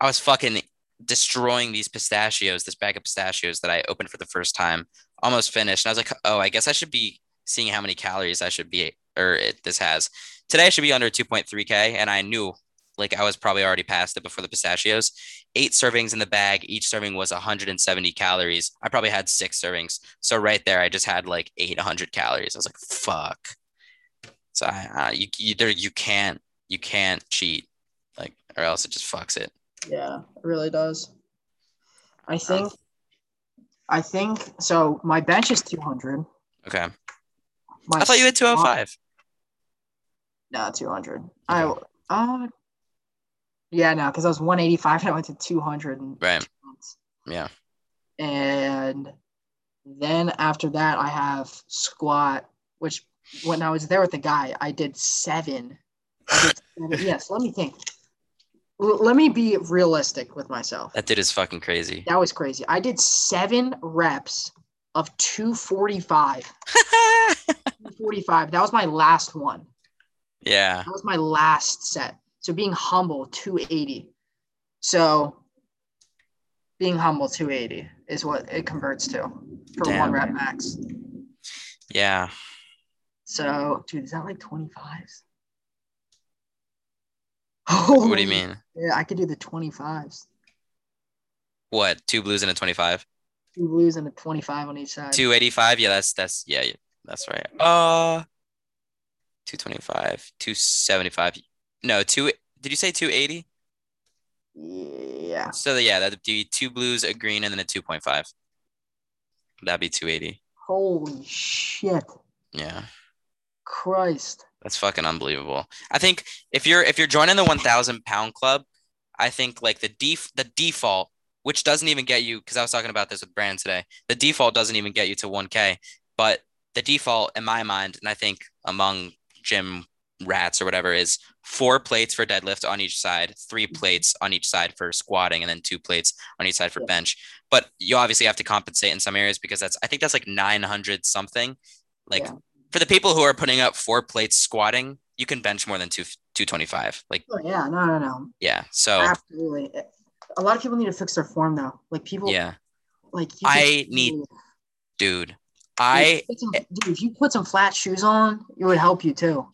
I was fucking destroying these pistachios, this bag of pistachios that I opened for the first time, almost finished. And I was like, oh, I guess I should be seeing how many calories I should be or it, this has. Today should be under 2.3K, and I knew like I was probably already past it before the pistachios. Eight servings in the bag, each serving was 170 calories. I probably had six servings. So right there, I just had like 800 calories. I was like, fuck. So I, uh, you, you, there, you can't, you can't cheat like, or else it just fucks it. Yeah, it really does. I think I think so my bench is 200. Okay. My I thought you had squat- 205. No, 200. I uh yeah, no, because I was 185 and I went to 200 in Right. Yeah. And then after that, I have squat, which when I was there with the guy, I did seven. I did seven. yes, let me think. L- let me be realistic with myself. That dude is fucking crazy. That was crazy. I did seven reps of 245. 245. That was my last one. Yeah. That was my last set. So being humble, 280. So being humble, 280 is what it converts to for Damn. one rep max. Yeah. So, dude, is that like 25s? What do you mean? Yeah, I could do the 25s. What? Two blues and a 25? Two blues and a 25 on each side. 285? Yeah, that's, that's, yeah, yeah, that's right. Uh, 225, 275. No, two, did you say 280? Yeah. So yeah, that'd be two blues, a green, and then a 2.5. That'd be 280. Holy shit. Yeah. Christ. That's fucking unbelievable. I think if you're if you're joining the 1000 pound club, I think like the def the default, which doesn't even get you because I was talking about this with Brand today. The default doesn't even get you to 1K, but the default in my mind, and I think among gym rats or whatever, is four plates for deadlift on each side, three mm-hmm. plates on each side for squatting, and then two plates on each side for bench. But you obviously have to compensate in some areas because that's I think that's like 900 something. Like Yeah. for the people who are putting up four plates squatting, you can bench more than two 225. Like Oh, yeah, no, no, no. yeah, so Absolutely. A lot of people need to fix their form though. Like people, yeah, like I need- dude. I If you put some- eh, dude, if you put some flat shoes on, it would help you too.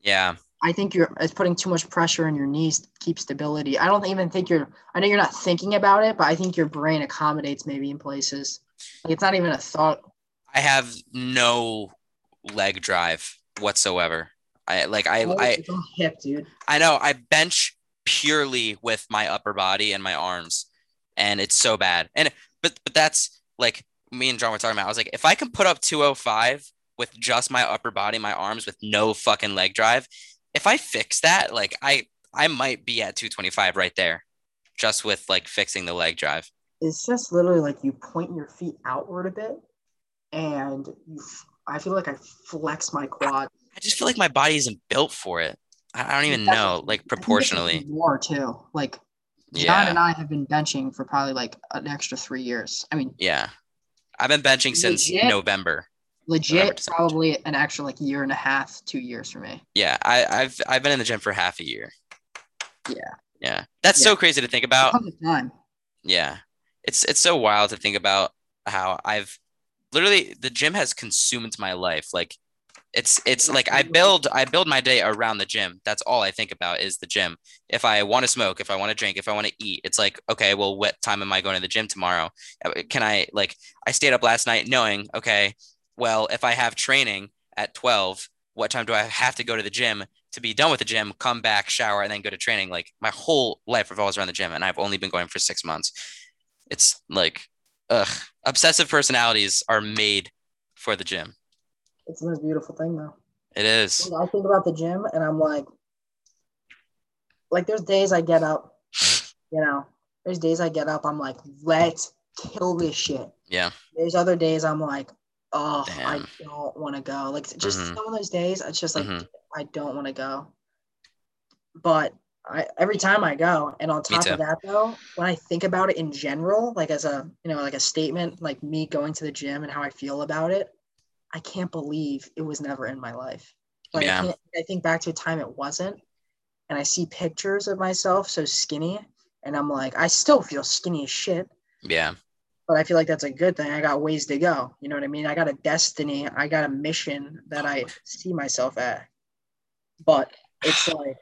yeah. I think you're it's putting too much pressure on your knees to keep stability. I don't even think you're I know you're not thinking about it, but I think your brain accommodates maybe in places. Like it's not even a thought. I have no leg drive whatsoever. I like I Oh, I hip, dude. I know I bench purely with my upper body and my arms, and it's so bad. And but but that's like me and John were talking about. I was like, if I can put up 205 with just my upper body, my arms, with no fucking leg drive, if I fix that, like I I might be at 225 right there, just with like fixing the leg drive. It's just literally like you point your feet outward a bit, and you. f- I feel like I flex my quad. I just feel like my body isn't built for it. I don't even That's- know, like I think it's proportionally. more too. Like John Yeah. and I have been benching for probably like an extra three years. I mean, Yeah. I've been benching since Legit? November. legit, November, probably an extra like year and a half, two years for me. Yeah, I, I've I've been in the gym for half a year. Yeah. Yeah. That's Yeah. so crazy to think about. Yeah. It's it's so wild to think about how I've literally the gym has consumed my life. Like it's it's like I build I build my day around the gym. That's all I think about is the gym. If I want to smoke, if I want to drink, if I want to eat, it's like, okay, well, what time am I going to the gym tomorrow? Uh, Can I like I stayed up last night knowing, okay, well, if I have training at 12, what time do I have to go to the gym to be done with the gym, come back, shower, and then go to training? Like my whole life revolves around the gym, and I've only been going for six months. It's like, ugh, obsessive personalities are made for the gym. It's the most beautiful thing though. It is. I think about the gym and I'm like, like there's days I get up, you know, there's days I get up, I'm like, let's kill this shit. Yeah. There's other days I'm like, oh, I don't want to go. Like just Mhm. some of those days, it's just like Mhm. I don't want to go. But I every time I go, and on top of that though, when I think about it in general, like as a you know, like a statement, like me going to the gym and how I feel about it, I can't believe it was never in my life. Like Yeah. I, I think back to a time it wasn't, and I see pictures of myself so skinny, and I'm like, I still feel skinny as shit Yeah. but I feel like that's a good thing. I got ways to go. You know what I mean? I got a destiny. I got a mission that I see myself at. But it's like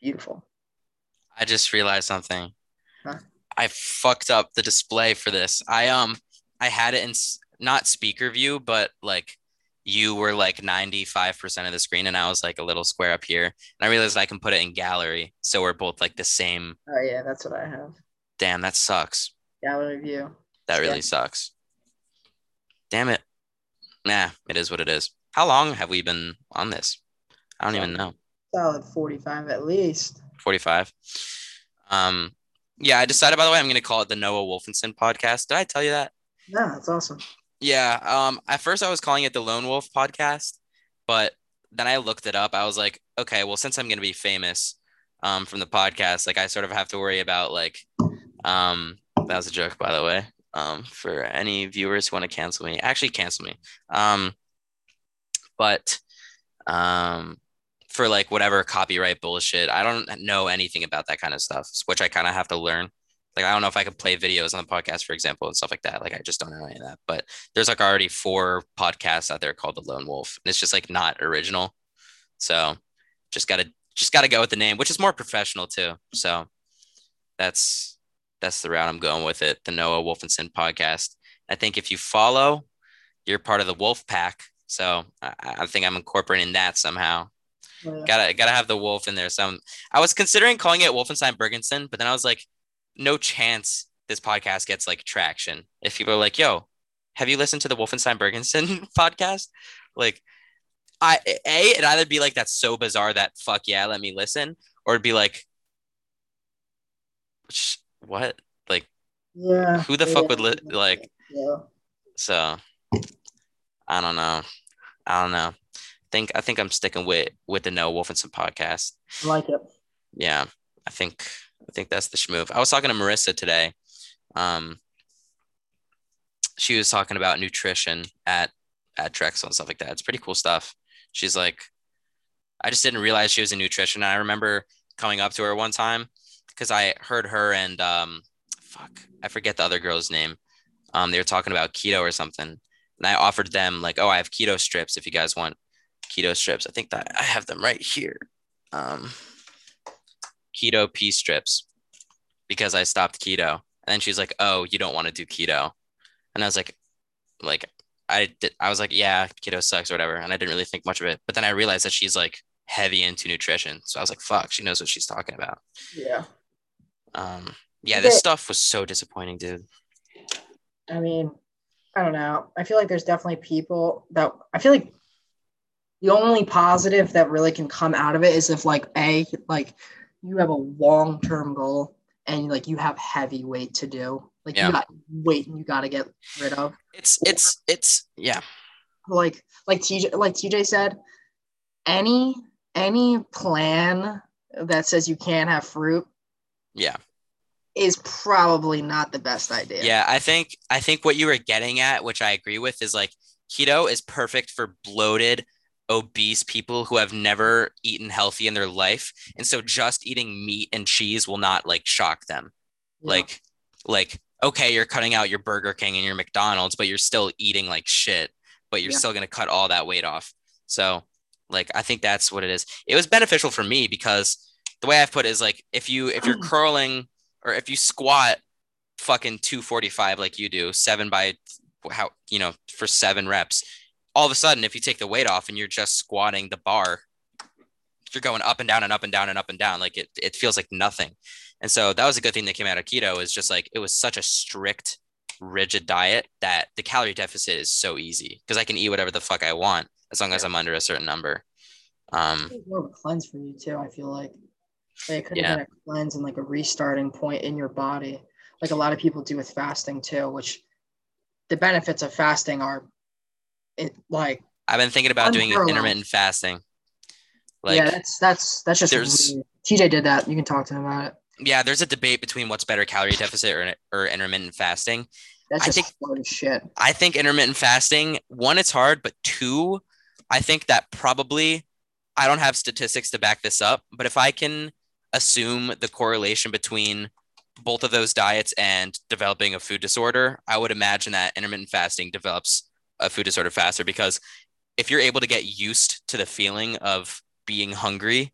beautiful. I just realized something. Huh? I fucked up the display for this. I um I had it in not speaker view, but like you were like 95% of the screen and I was like a little square up here. And I realized I can put it in gallery. So we're both like the same. Oh yeah, that's what I have. Damn, that sucks. Gallery view. That really Yeah. sucks. Damn it. Nah, it is what it is. How long have we been on this? I don't even know. Solid 45 at least. 45. Um, yeah, I decided, by the way, I'm going to call it the Noah Wolfenson podcast. Did I tell you that? Yeah, that's awesome. Yeah. Um, at first I was calling it the Lone Wolf podcast, but then I looked it up. I was like, okay, well, since I'm going to be famous, um, from the podcast, like I sort of have to worry about like, um, that was a joke, by the way. Um, for any viewers who want to cancel me, actually cancel me. Um, but, um, for like whatever copyright bullshit, I don't know anything about that kind of stuff, which I kind of have to learn. Like I don't know if I could play videos on the podcast, for example, and stuff like that. Like I just don't know any of that. But there's like already four podcasts out there called The Lone Wolf, and it's just like not original. So just gotta just gotta go with the name, which is more professional too. So that's that's the route I'm going with it. The Noah Wolfenson podcast. I think if you follow, you're part of the Wolf Pack. So I, I think I'm incorporating that somehow. Yeah. Gotta gotta have the wolf in there. Some I was considering calling it Wolfenstein Bergensen, but then I was like, no chance this podcast gets like traction. If people are like, yo, have you listened to the Wolfenstein Bergensen podcast? Like, I a it'd either be like that's so bizarre that fuck yeah, let me listen, or it'd be like, what? Like, Yeah. who the yeah, fuck would li- like? Yeah. So I don't know. I don't know. think I think I'm sticking with with the Noah Wolfenson podcast. I like it. Yeah, I think I think that's the schmove. I was talking to Marissa today. Um, she was talking about nutrition at at Drexel and stuff like that. It's pretty cool stuff. She's like, I just didn't realize she was a nutrition. I remember coming up to her one time because I heard her and um, fuck, I forget the other girl's name. Um, they were talking about keto or something, and I offered them like, oh, I have keto strips if you guys want keto strips. I think that I have them right here. Um, keto pee strips because I stopped keto. And then she's like, "Oh, you don't want to do keto," and I was like, "Like, I did." I was like, "Yeah, keto sucks or whatever," and I didn't really think much of it. But then I realized that she's like heavy into nutrition, so I was like, "Fuck, she knows what she's talking about." Yeah. Um, yeah, this stuff was so disappointing, dude. I mean, I don't know. I feel like there's definitely people that I feel like the only positive that really can come out of it is if like a like you have a long term goal and like you have heavy weight to do. Like Yeah. you got weight and you got to get rid of. It's it's it's yeah, Like like TJ like TJ said, any any plan that says you can't have fruit yeah. is probably not the best idea. Yeah, I think I think what you were getting at, which I agree with, is like keto is perfect for bloated, obese people who have never eaten healthy in their life, and so just eating meat and cheese will not like shock them. Yeah. Like, like okay, you're cutting out your Burger King and your McDonald's, but you're still eating like shit, but you're Yeah. still gonna cut all that weight off. So, like, I think that's what it is. It was beneficial for me because the way I've put it is like if you if you're curling or if you squat fucking 245 like you do, seven by how you know for seven reps, all of a sudden if you take the weight off and you're just squatting the bar, you're going up and down and up and down and up and down. Like it it feels like nothing. And so that was a good thing that came out of keto is just like it was such a strict, rigid diet that the calorie deficit is so easy because I can eat whatever the fuck I want as long as I'm under a certain number. Um, more of a cleanse for you too. I feel like, like it could have Yeah. been a cleanse and like a restarting point in your body, like a lot of people do with fasting too. Which the benefits of fasting are, it like I've been thinking about doing intermittent fasting. Like, yeah, that's that's that's just there's- weird. TJ did that. You can talk to him about it. Yeah, there's a debate between what's better, calorie deficit or, or intermittent fasting. That's I just think- hard as shit. I think intermittent fasting, one, it's hard, but two, I think that probably, I don't have statistics to back this up, but if I can assume the correlation between both of those diets and developing a food disorder, I would imagine that intermittent fasting develops a food disorder faster because if you're able to get used to the feeling of being hungry,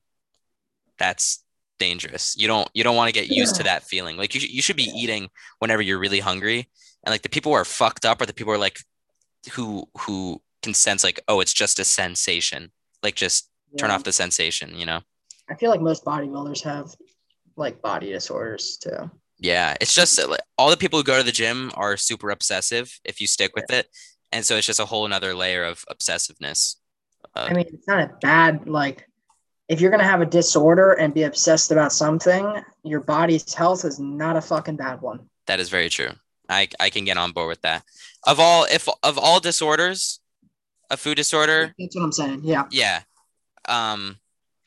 that's dangerous. You don't you don't want to get used to that feeling. Like you sh- you should be eating whenever you're really hungry. And like the people who are fucked up are the people who are like who who can sense like oh it's just a sensation. Like just turn off the sensation, you know. I feel like most bodybuilders have like body disorders too. Yeah, it's just all the people who go to the gym are super obsessive if you stick with it. And so it's just a whole another layer of obsessiveness. Uh, I mean, it's not a bad like. If you're gonna have a disorder and be obsessed about something, your body's health is not a fucking bad one. That is very true. I I can get on board with that. Of all if of all disorders, a food disorder, That's what I'm saying. Yeah, yeah. Um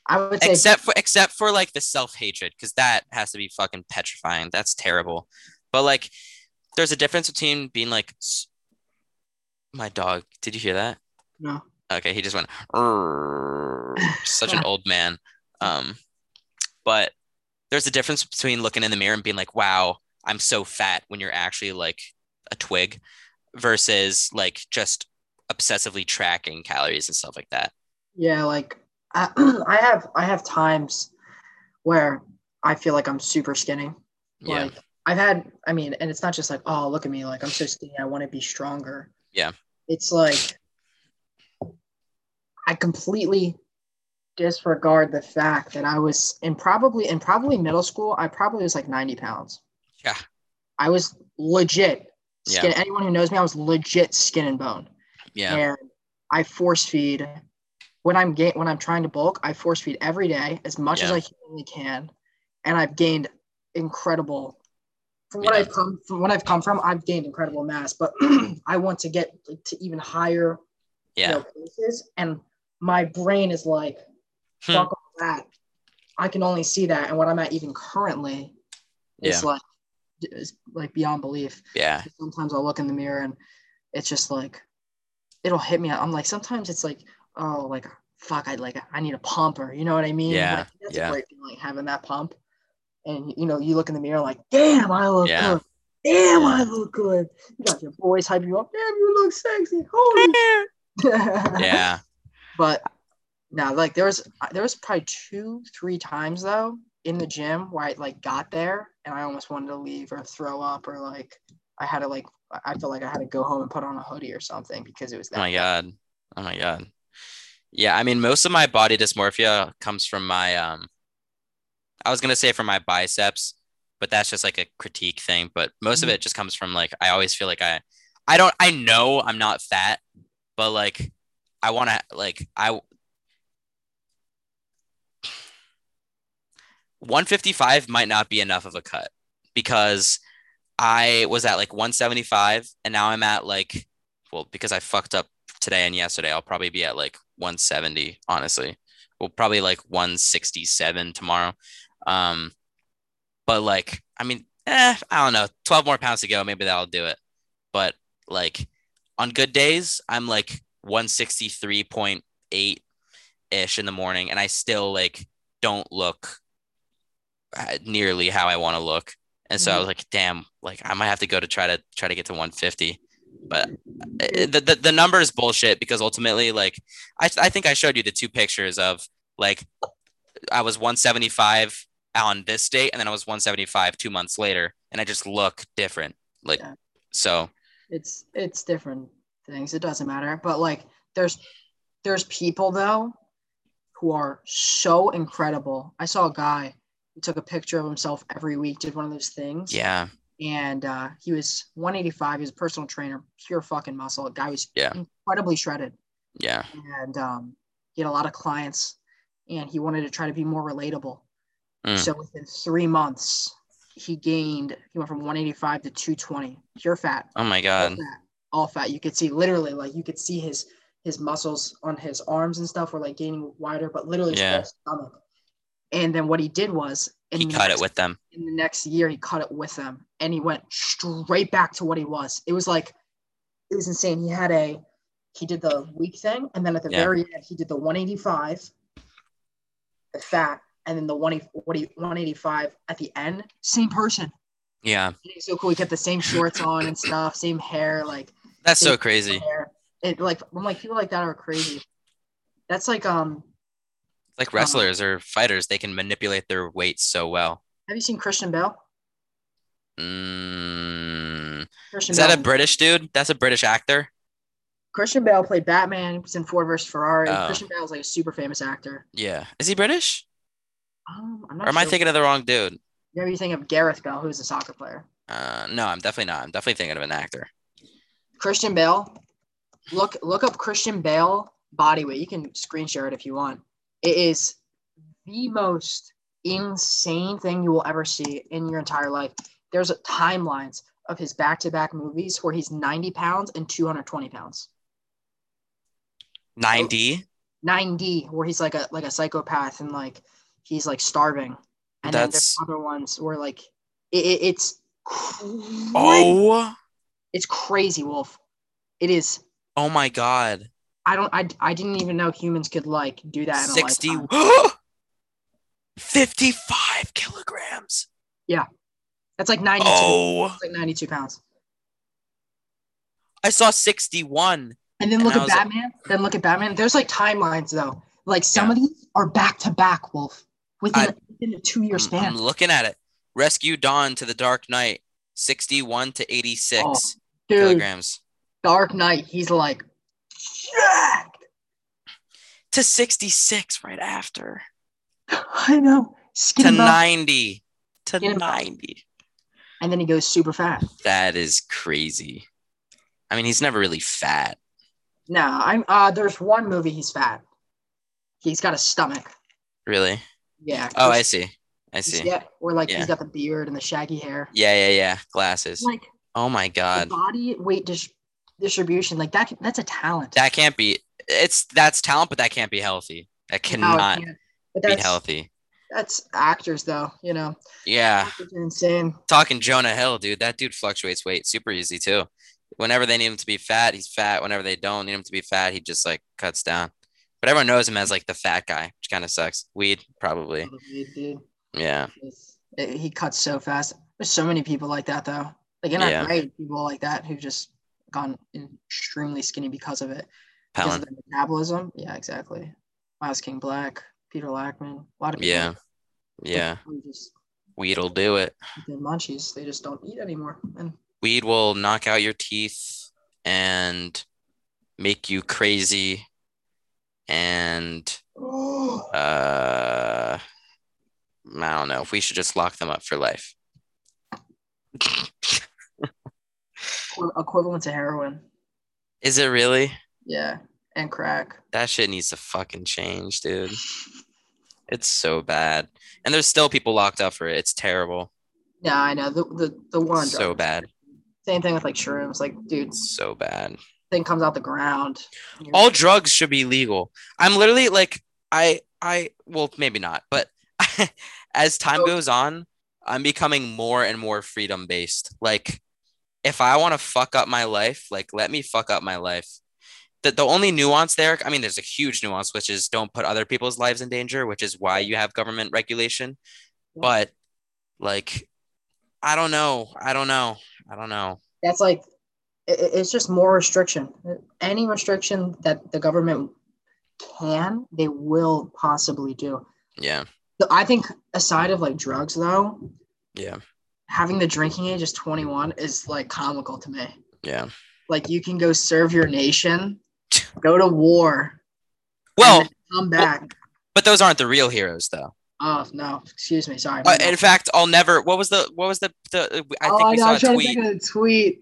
I would say except for except for like the self-hatred cuz that has to be fucking petrifying. That's terrible. But like there's a difference between being like my dog. Did you hear that? no. Okay, he just went such an old man. Um, but there's a difference between looking in the mirror and being like, "Wow, I'm so fat," when you're actually like a twig, versus like just obsessively tracking calories and stuff like that. Yeah, like I, I have I have times where I feel like I'm super skinny. Yeah, Like I've had, I mean, and it's not just like, oh, look at me, like I'm so skinny, I want to be stronger. Yeah. It's like I completely disregard the fact that I was in probably in probably middle school, I probably was like 90 pounds. Yeah. I was legit Yeah. skin. Anyone who knows me, I was legit skin and bone. yeah, And I force feed when I'm ga- when I'm trying to bulk, I force feed every day as much as I humanly can, and I've gained incredible. From what Yeah. I've come from, what I've come from, I've gained incredible mass. But I want to get like, to even higher, you know, places, and my brain is like, Hmm. fuck all that. I can only see that, and what I'm at even currently is Yeah. like, is like beyond belief yeah, sometimes I'll look in the mirror and it's just like it'll hit me. I'm like sometimes it's like oh like fuck I like I need a pumper. You know what I mean? Yeah, Like, that's yeah. a great feeling having that pump. And you know you look in the mirror like damn I look Yeah. good. Damn, I look good. You got your boys hyping you up. Damn, you look sexy. Holy. yeah. But now, like there was there was probably two, three times though in the gym where I like got there and I almost wanted to leave or throw up or like I had to like I felt like I had to go home and put on a hoodie or something because it was that. Oh my god. Oh my god. Yeah, I mean most of my body dysmorphia comes from my um I was gonna say from my biceps, but that's just like a critique thing. But most Mhm. of it just comes from like I always feel like I I don't I know I'm not fat, but like I wanna like I 155 might not be enough of a cut because I was at like 175 and now I'm at like well because I fucked up today and yesterday I'll probably be at like 170 honestly. Well probably like 167 tomorrow. Um but like I mean eh I don't know 12 more pounds to go maybe that'll do it. But like on good days I'm like 163.8 ish in the morning and I still like don't look uh, nearly how I want to look. And so I Mhm. was like, damn, like I might have to go to try to try to get to 150. But uh, the, the, the number is bullshit because ultimately, like, I, I think I showed you the two pictures of like I was 175 on this date and then I was 175 two months later, and I just look different. Like, Yeah. so it's it's different things. It doesn't matter. But like there's there's people though who are so incredible. I saw a guy who took a picture of himself every week, did one of those things. yeah, And uh, he was 185. He was a personal trainer, pure fucking muscle. The guy was Yeah. incredibly shredded. yeah, And um, he had a lot of clients and he wanted to try to be more relatable. Mm. So within three months, he gained, he went from 185 to 220, pure fat oh my all god, fat, all fat. You could see literally like you could see his his muscles on his arms and stuff were like gaining wider, but literally Yeah. whole stomach. And then what he did was he cut next, it with them. in the next year he cut it with them and he went straight back to what he was. It was like it was insane. He had a he did the week thing and then at the Yeah. very end he did the 185 the fat and then the 1 185 at the end same person Yeah, so cool he kept the same shorts on and stuff same hair like that's so crazy. hair. It like I'm like people like that are crazy. That's like um. Like wrestlers or fighters, they can manipulate their weight so well. Have you seen Christian Bale? Mm, Christian is that a British dude? That's a British actor. Christian Bale played Batman. He was in Ford vs Ferrari. Oh. Christian Bale is like a super famous actor. Yeah, is he British? Um, I'm Or not am I thinking of the wrong dude? Maybe you think of Gareth Bale, who's a soccer player. Uh, no, I'm definitely not. I'm definitely thinking of an actor. Christian Bale. Look look up Christian Bale body weight. You can screen share it if you want. It is the most insane thing you will ever see in your entire life. There's timelines of his back-to-back movies where he's 90 pounds and 220 pounds. 9D. 90 where he's like a like a psychopath and like he's like starving. And then there's other ones where like it, it- it's crazy. Oh, it's crazy, Wolf. It is. oh my God. I don't. I, I didn't even know humans could like do that. In 60, A 55 kilograms. Yeah that's like 92. Oh, It's like 92 pounds. I saw 61. And then look I at was like- Batman. Then look at Batman. There's like timelines though. Like some Yeah. of these are back to back, Wolf, within, I- within a two year span. I'm looking at it. Rescue Dawn to the Dark Knight, 61 to 86 Oh, Dude, kilograms Dark Knight. He's like jacked. to 66 right after I know. Skin to 90 to Skin 90. And then he goes super fat. That is crazy. I mean, he's never really fat. No, I'm. Uh, there's one movie he's fat. He's got a stomach. Really? Yeah. Oh, I see. I see. Yeah, where like Yeah. he's got the beard and the shaggy hair. Yeah, yeah, yeah. Glasses. Like Oh my god. body weight dis- distribution, like that. That's a talent. That can't be it's that's talent, but that can't be healthy. That cannot can't. Be healthy. That's actors, though. You know, Yeah. insane. Talking Jonah Hill, dude. That dude fluctuates weight super easy too. Whenever they need him to be fat, he's fat. Whenever they don't need him to be fat, he just like cuts down. But everyone knows him as like the fat guy, which kind of sucks. Weed, probably. Dude, Yeah. it- he cuts so fast. There's so many people like that, though. Like in our Yeah. grade, people like that who've just gone extremely skinny because of it. Because of their metabolism. Yeah, exactly. Miles King Black, Peter Lackman, a lot of people. Yeah. Yeah. just Weed'll do it. the munchies, they just don't eat anymore. And Weed will knock out your teeth and make you crazy and uh I don't know if we should just lock them up for life. equivalent to heroin. Is it really? Yeah, and crack. That shit needs to fucking change, dude. It's so bad. And there's still people locked up for it. It's terrible. Yeah, I know the the the war on So bad. Same thing with like shrooms. Like, dude, So bad. Thing comes out the ground. All drugs should be legal. I'm literally like I I well maybe not, but as time So- goes on, I'm becoming more and more freedom based. Like if I want to fuck up my life, like let me fuck up my life. The, the only nuance there, I mean, there's a huge nuance, which is don't put other people's lives in danger, which is why you have government regulation. But like, I don't know. I don't know. I don't know. that's like it's just more restriction. Any restriction that the government can, they will possibly do. Yeah. I think aside of like drugs though, Yeah. having the drinking age is 21 is like comical to me. Yeah. Like you can go serve your nation, go to war, Well, come back. but those aren't the real heroes, though. Oh no, excuse me, sorry. Uh, in fact, I'll never. What was the? What was the? the I think oh, we no, saw I'm a tweet. to think of the tweet.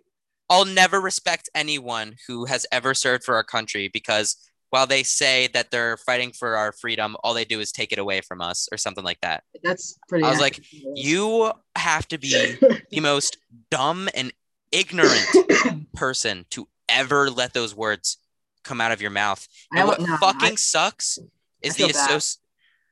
I'll never respect anyone who has ever served for our country because while they say that they're fighting for our freedom, all they do is take it away from us or something like that. That's pretty. I was like. You have to be the most dumb and ignorant person to ever let those words come out of your mouth. I And what don't- fucking I- sucks is the bad. associ-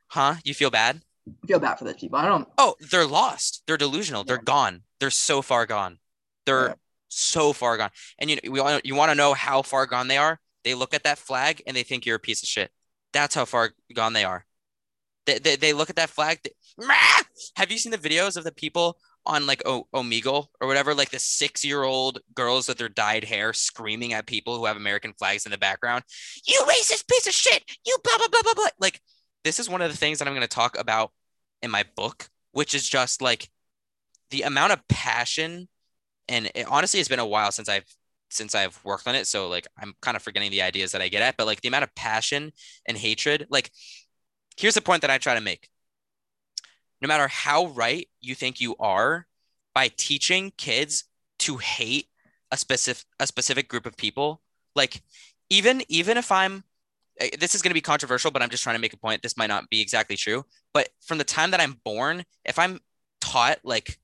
Huh? You feel bad? feel bad for those people. I don't. Oh, they're lost. They're delusional. They're gone. They're so far gone. They're Yeah. So far gone. And you know, we all, you want to know how far gone they are? They look at that flag and they think you're a piece of shit. That's how far gone they are. They, they, they look at that flag. they- Have you seen the videos of the people on like o- Omegle or whatever, like the six year old girls with their dyed hair screaming at people who have American flags in the background? You racist piece of shit! You blah blah blah blah blah. Like this is one of the things that I'm going to talk about in my book, which is just like the amount of passion. And it, honestly, it's been a while since I've since I've worked on it, so like I'm kind of forgetting the ideas that I get at. But like the amount of passion and hatred, like here's the point that I try to make. No matter how right you think you are, by teaching kids to hate a specific a specific group of people, like even even if I'm eh, this is going to be controversial, but I'm just trying to make a point. This might not be exactly true, but from the time that I'm born, if I'm taught like,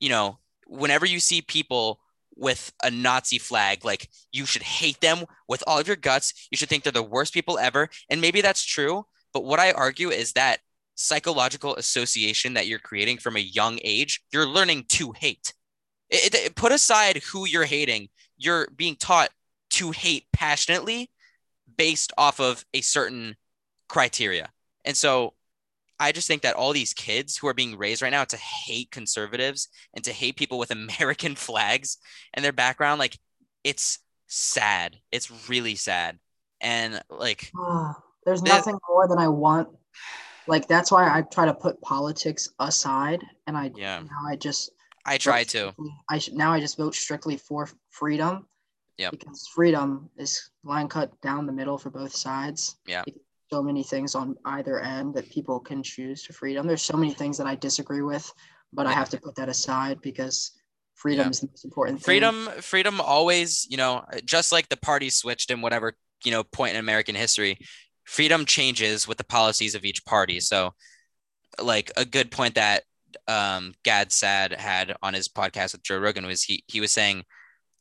you know, whenever you see people with a Nazi flag, like you should hate them with all of your guts. You should think they're the worst people ever. And maybe that's true. But what I argue is that psychological association that you're creating from a young age, you're learning to hate. It, it- put aside who you're hating, you're being taught to hate passionately based off of a certain criteria. And so I just think that all these kids who are being raised right now to hate conservatives and to hate people with American flags and their background, like it's sad. It's really sad. And like, there's The- nothing more than I want. Like that's why I try to put politics aside, and I Yeah. now I just I try to. I should now I just vote strictly for freedom. Yeah. Because freedom is line cut down the middle for both sides. Yeah. So many things on either end that people can choose to freedom. There's so many things that I disagree with, but I have to put that aside because freedom Yeah. is the most important thing. freedom freedom always you know just like the party switched in whatever you know point in american history freedom changes with the policies of each party so like a good point that um Gad Saad had on his podcast with joe rogan was he he was saying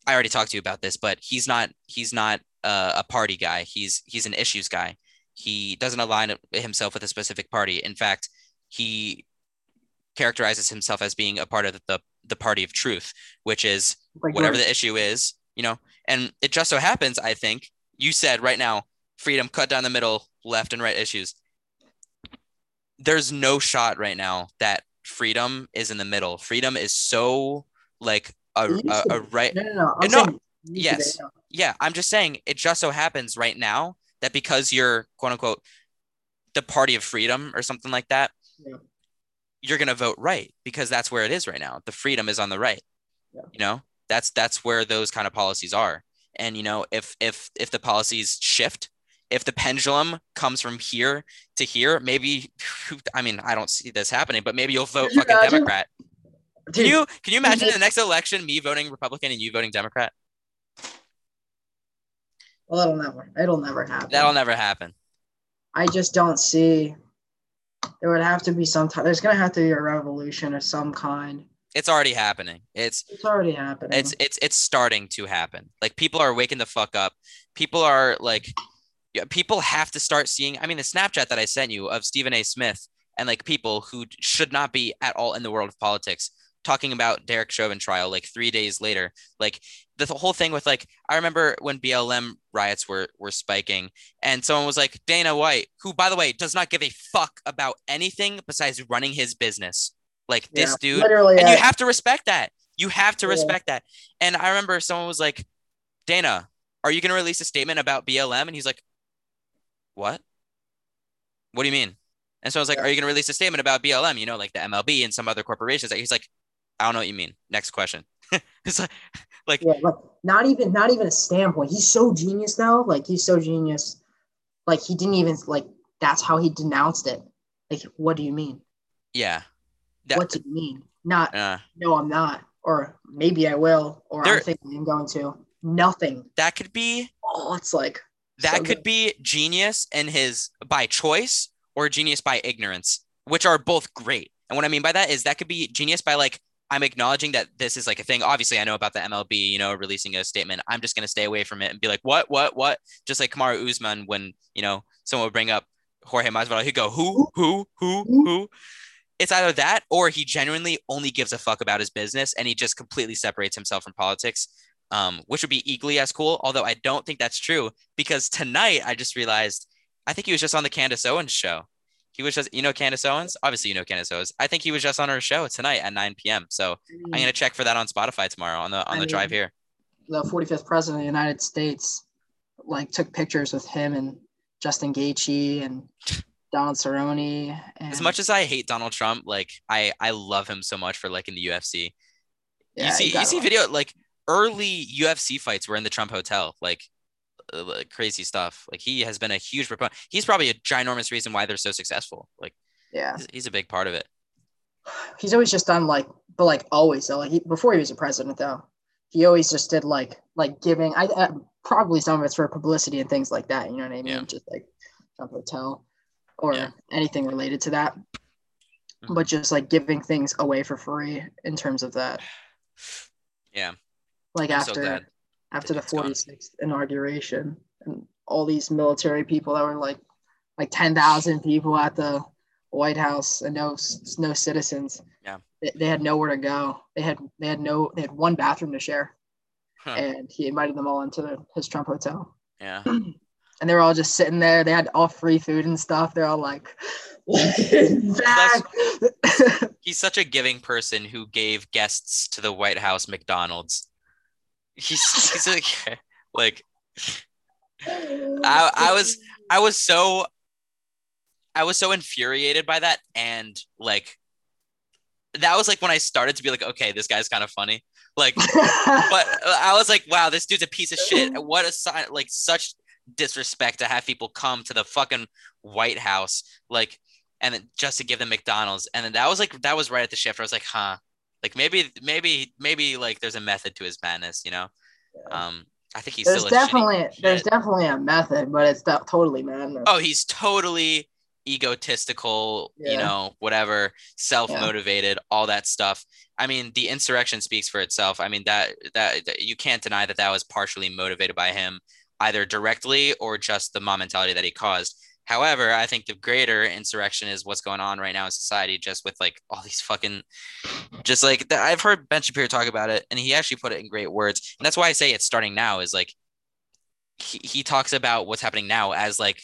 i already talked to you about this but he's not he's not uh, a party guy he's he's an issues guy he doesn't align himself with a specific party in fact he characterizes himself as being a part of the the party of truth which is Like whatever yours. the issue is, you know. And it just so happens, I think, you said right now, freedom cut down the middle, left and right issues. There's no shot right now that freedom is in the middle. Freedom is so like a, a, a right No, no, no. No, saying it used to be, yes. yeah i'm just saying it just so happens right now that because you're quote unquote the party of freedom or something like that Yeah. you're going to vote right because that's where it is right now the freedom is on the right Yeah. you know that's that's where those kind of policies are and you know if if if the policies shift if the pendulum comes from here to here maybe i mean i don't see this happening but maybe you'll vote you fucking imagine? democrat can you can you imagine the next election me voting republican and you voting democrat Well, it'll never. It'll never happen. that'll never happen I just don't see. There would have to be some time. There's gonna have to be a revolution of some kind. it's already happening it's It's already happening. it's it's it's starting to happen like people are waking the fuck up people are like yeah, people have to start seeing i mean the snapchat that i sent you of stephen a smith and like people who should not be at all in the world of politics talking about derek chauvin trial like three days later like the, whole thing with like i remember when blm riots were were spiking and someone was like dana white who by the way does not give a fuck about anything besides running his business like this dude and you have to respect that. You have to Yeah. respect that. And I remember someone was like, Dana, are you going to release a statement about BLM? And he's like, What? What do you mean? And so I was like, Yeah. Are you going to release a statement about BLM? You know, like the MLB and some other corporations. He's like, I don't know what you mean. Next question. it's like, like yeah, like not even not even a standpoint. He's so genius though. Like he's so genius. Like he didn't even like. That's how he denounced it. Like, what do you mean? yeah. That- what do you mean? Not uh, no, I'm not. Or maybe I will. Or There- I'm thinking I'm going to. Nothing. that could be Oh, it's like that so could good. be genius in his by choice or genius by ignorance, which are both great. And what I mean by that is that could be genius by like I'm acknowledging that this is like a thing. Obviously, I know about the MLB, you know, releasing a statement. I'm just gonna stay away from it and be like, what, what, what? Just like Kamaru Usman, when you know someone would bring up Jorge Masvidal, he'd go, who, who, who, who? It's either that or he genuinely only gives a fuck about his business and he just completely separates himself from politics. Um, which would be equally as cool, although I don't think that's true because tonight I just realized I think he was just on the Candace Owens show. He was just, you know, Candace Owens. Obviously, you know Candace Owens. I think he was just on her show tonight at 9 p.m. So I'm gonna check for that on Spotify tomorrow on the on I the mean- drive here. the 45th president of the United States like took pictures with him and Justin Gaethje and Donald Cerrone. And, As much as I hate Donald Trump, like I I love him so much for like in the UFC. Yeah, you see you gotta see video like early UFC fights were in the Trump Hotel, like, uh, crazy stuff. Like he has been a huge proponent. He's probably a ginormous reason why they're so successful. Like Yeah, he's, he's a big part of it. he's always just done like, but like always though. Like he, before he was a president though, he always just did like like giving. I, I probably some of it's for publicity and things like that. You know what I mean? Yeah. Just like Trump Hotel or Yeah. anything related to that. Mhm. But just like giving things away for free in terms of that. Yeah, Like I'm after glad after the it's gone. 46th inauguration and all these military people that were like like 10,000 people at the White House and no no citizens. Yeah. They, they had nowhere to go. They had they had no they had one bathroom to share Huh. and he invited them all into the, his Trump hotel. yeah. And they were all just sitting there. They had all free food and stuff. They're all like. He's such a giving person who gave guests to the White House McDonald's. He's he's like like I, I was I was so I was so infuriated by that and like that was like when I started to be like okay this guy's kind of funny. Like but I was like wow this dude's a piece of shit. What a sign like such disrespect to have people come to the fucking White House like and then just to give them McDonald's. And then that was like that was right at the shift I was like huh like maybe maybe maybe like there's a method to his madness you know? Um I think he's there's still definitely there's definitely a method, but it's not totally madness. oh he's totally egotistical you know whatever self-motivated all that stuff. I mean the insurrection speaks for itself. I mean that, that that you can't deny that that was partially motivated by him either directly or just the mob mentality that he caused however i think the greater insurrection is what's going on right now in society just with like all these fucking just like the, i've heard ben shapiro talk about it and he actually put it in great words and that's why i say it's starting now is like he, he talks about what's happening now as like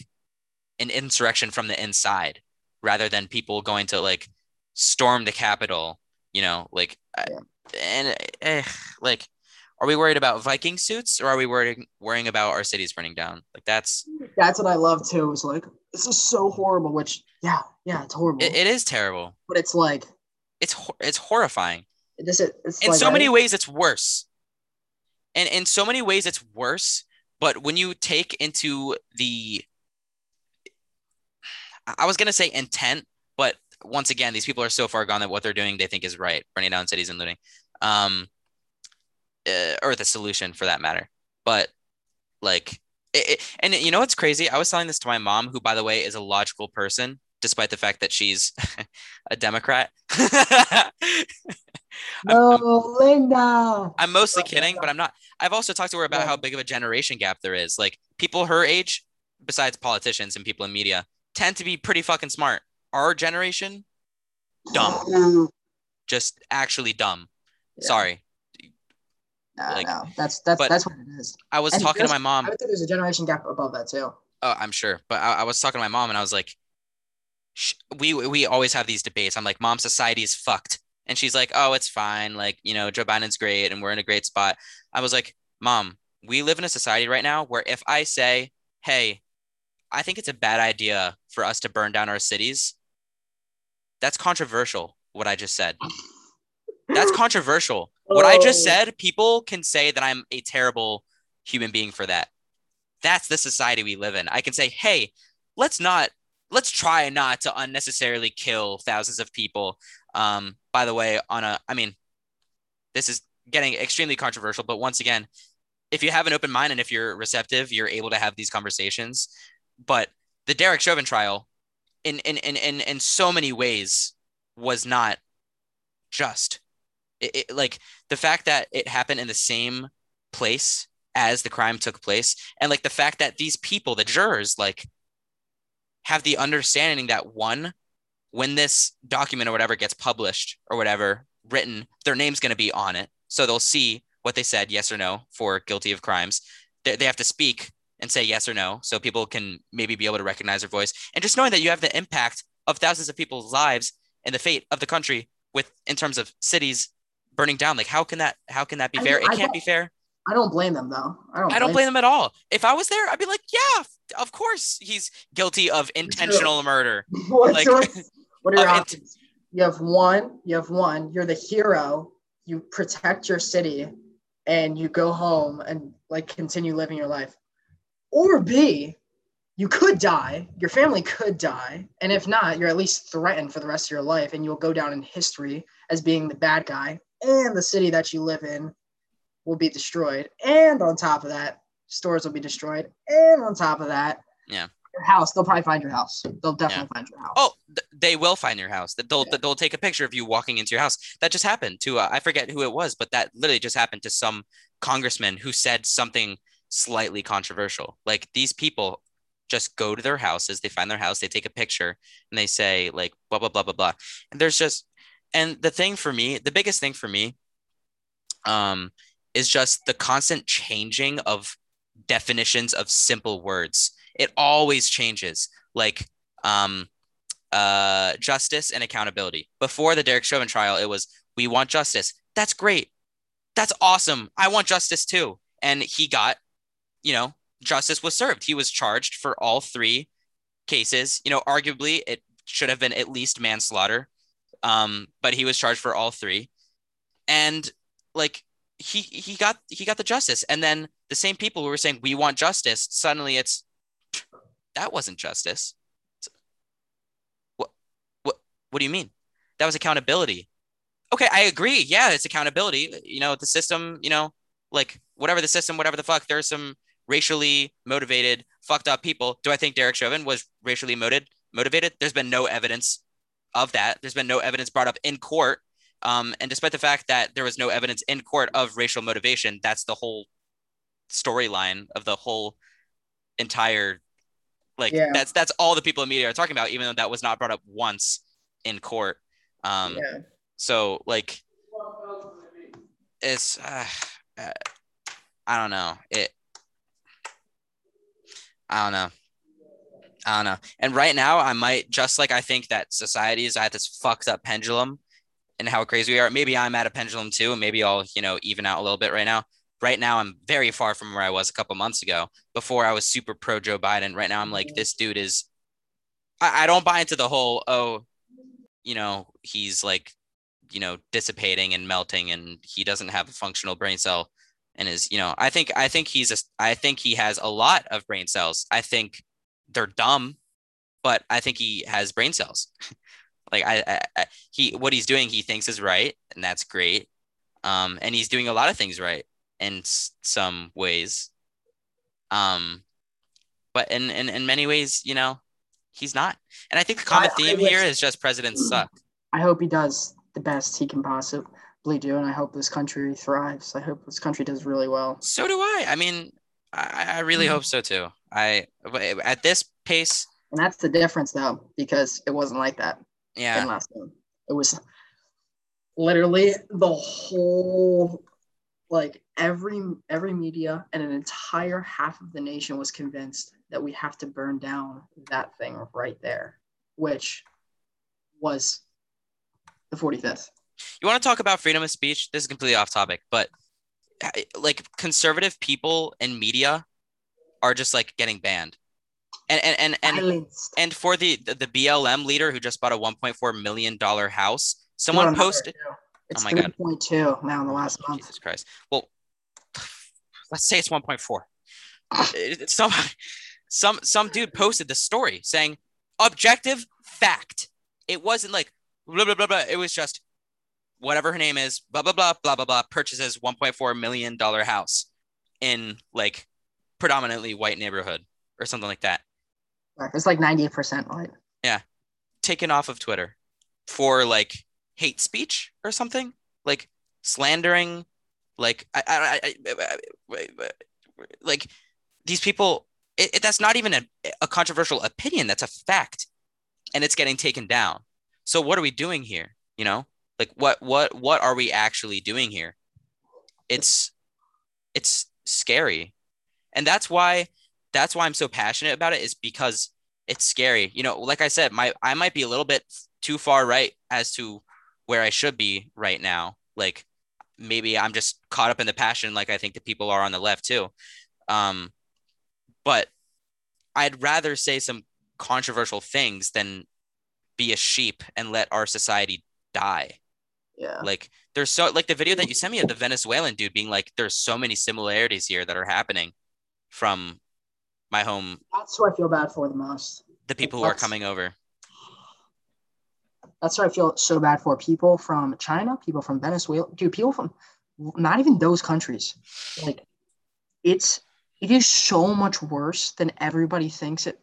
an insurrection from the inside rather than people going to like storm the capitol you know like Yeah. and eh, like, are we worried about Viking suits or are we worrying worrying about our cities burning down? Like that's That's what I love too. It's like this is so horrible. Which yeah, yeah, it's horrible. it, it is terrible. but it's like It's it's horrifying. this. is- It's in like, so I- many ways it's worse and in so many ways it's worse but when you take into the I- i was going to say intent but once again these people are so far gone that what they're doing they think is right burning down cities and looting um uh, or the solution for that matter but like it, it, and you know what's crazy i was telling this to my mom who by the way is a logical person despite the fact that she's a democrat No, Linda. I'm mostly kidding, but I'm not. I've also talked to her about Yeah. how big of a generation gap there is. Like people her age, besides politicians and people in media, tend to be pretty fucking smart. Our generation, dumb. just actually dumb. Yeah. Sorry. No, Like- no, that's that's that's what it is. I was And talking to my mom. I would say there's a generation gap above that too. Oh, I'm sure, but I, I was talking to my mom and I was like, sh- we we always have these debates. I'm like, mom, society is fucked, and she's like, oh, it's fine. Like you know, Joe Biden's great and we're in a great spot. I was like, mom, we live in a society right now where if I say, hey, I think it's a bad idea for us to burn down our cities, that's controversial. What I just said. That's controversial. What I just Oh. said, people can say that I'm a terrible human being for that. That's the society we live in. I can say, hey, let's not, let's try not to unnecessarily kill thousands of people. Um, by the way, on a, I mean, this is getting extremely controversial, but once again, if you have an open mind and if you're receptive, you're able to have these conversations. But the Derek Chauvin trial, in in in in, in so many ways, was not just. It, it, like the fact that it happened in the same place as the crime took place, and like the fact that these people, the jurors, like have the understanding that one, when this document or whatever gets published or whatever written, their name's going to be on it, so they'll see what they said, yes or no, for guilty of crimes. They, they have to speak and say yes or no, so people can maybe be able to recognize their voice, and just knowing that you have the impact of thousands of people's lives and the fate of the country with in terms of cities burning down. Like how can that how can that be I fair? mean, It I can't be fair. I don't blame them though. I don't. I don't blame them at all. If I was there, I'd be like, yeah, of course he's guilty of intentional murder. What's like- what are your int- options? You have one. You have one. You're the hero. You protect your city, and you go home and like continue living your life. Or B, you could die. Your family could die, and if not, you're at least threatened for the rest of your life, and you'll go down in history as being the bad guy, and the city that you live in will be destroyed. And on top of that, stores will be destroyed. And on top of that, Yeah. your house. They'll probably find your house. They'll definitely find your house. Oh, th- they will find your house. They'll Yeah. they'll take a picture of you walking into your house. That just happened to uh, I forget who it was, but that literally just happened to some congressman who said something slightly controversial. Like these people just go to their houses, they find their house, they take a picture, and they say like blah blah blah blah blah. And there's just and the thing for me, the biggest thing for me, um, is just the constant changing of definitions of simple words. It always changes. Like um uh justice and accountability. Before the Derek Chauvin trial, it was we want justice. That's great. That's awesome. I want justice too. And he got, you know, justice was served. He was charged for all three cases. You know, arguably it should have been at least manslaughter. Um, but he was charged for all three. And like he he got he got the justice. And then the same people who were saying we want justice, suddenly it's that wasn't justice. What what what do you mean? That was accountability. Okay, I agree. Yeah, it's accountability. You know, the system, you know, like whatever the system, whatever the fuck, there's some racially motivated, fucked up people. Do I think Derek Chauvin was racially motivated? Motivated? There's been no evidence of that. There's been no evidence brought up in court. Um, and despite the fact that there was no evidence in court of racial motivation, that's the whole storyline of the whole entire like Yeah. that's that's all the people in media are talking about, even though that was not brought up once in court. Um, yeah. so like it's uh, uh, I don't know it. I don't know. I don't know. And right now, I might just like I think that society is at this fucked up pendulum. and how crazy we are. Maybe I'm at a pendulum too, and maybe I'll, you know, even out a little bit right now. Right now, I'm very far from where I was a couple months ago. Before I was super pro Joe Biden. Right now, I'm like, this dude is. I, I don't buy into the whole oh, you know, he's like, you know, dissipating and melting, and he doesn't have a functional brain cell, and is you know, I think I think he's a, I think he has a lot of brain cells. I think they're dumb, but I think he has brain cells. Like I, I, I, he, what he's doing, he thinks is right, and that's great. Um, and he's doing a lot of things right in s- some ways. Um, but in, in in many ways, you know, he's not. And I think the common theme here is just presidents suck. I hope he does the best he can possibly do, and I hope this country thrives. I hope this country does really well. So do I. I mean, I, I really Mhm. hope so too. I at this pace, And that's the difference, though, because it wasn't like that yeah, last time. It was literally the whole, like every every media and an entire half of the nation was convinced that we have to burn down that thing right there, which was the 45th. you want to talk about freedom of speech? This is completely off topic, but like conservative people and media are just like getting banned. And and and and, and for the, the the BLM leader who just bought a 1.4 million dollar house, someone posted too. Oh it's my God. 3.2 now in the last month. Jesus Christ. Well, let's say it's 1.4. It's some some some dude posted the story saying objective fact. It wasn't like blah blah blah blah. It was just whatever her name is, blah blah blah blah blah blah purchases 1.4 million dollar house in like predominantly white neighborhood or something like that. It's like 98% white. Yeah. Taken off of Twitter for like hate speech or something like slandering like I, I, I, I- like these people it, it- that's not even a, a controversial opinion that's a fact and it's getting taken down so what are we doing here you know like what what what are we actually doing here it's it's scary and that's why that's why i'm so passionate about it is because it's scary. You know like i said my i might be a little bit too far right as to where i should be right now. Like maybe i'm just caught up in the passion like i think the people are on the left too. Um but i'd rather say some controversial things than be a sheep and let our society die. Yeah. like there's so like the video that you sent me of the Venezuelan dude being like, there's so many similarities here that are happening from my home, That's who I feel bad for the most. the people who are coming over. That's who I feel so bad for. People from China, people from Venezuela, dude, people from not even those countries. Like, it's it is so much worse than everybody thinks it.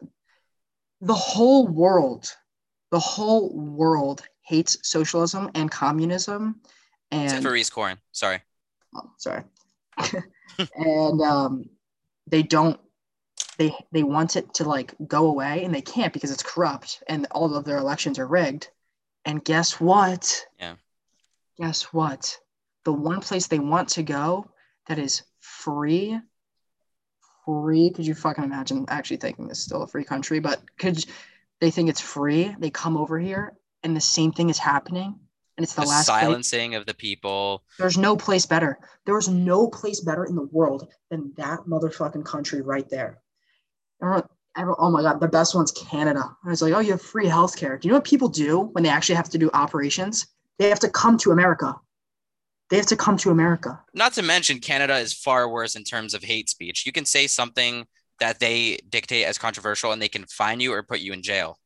The whole world, the whole world hates socialism and communism, Except and for Reese Corin. Sorry. oh, sorry, and um, they don't. They they want it to like go away, and they can't because it's corrupt, and all of their elections are rigged. And guess what? Yeah. Guess what? The one place they want to go that is free. Free? Could you fucking imagine actually thinking this is still a free country? But could they think it's free? They come over here, and the same thing is happening, and it's the, The last place silencing of the people. there's no place better. There's no place better in the world than that motherfucking country right there. Oh my god, the best one's Canada. I was like, oh, you have free healthcare. Do you know what people do when they actually have to do operations? They have to come to America. They have to come to America. Not to mention, Canada is far worse in terms of hate speech. You can say something that they dictate as controversial and they can fine you or put you in jail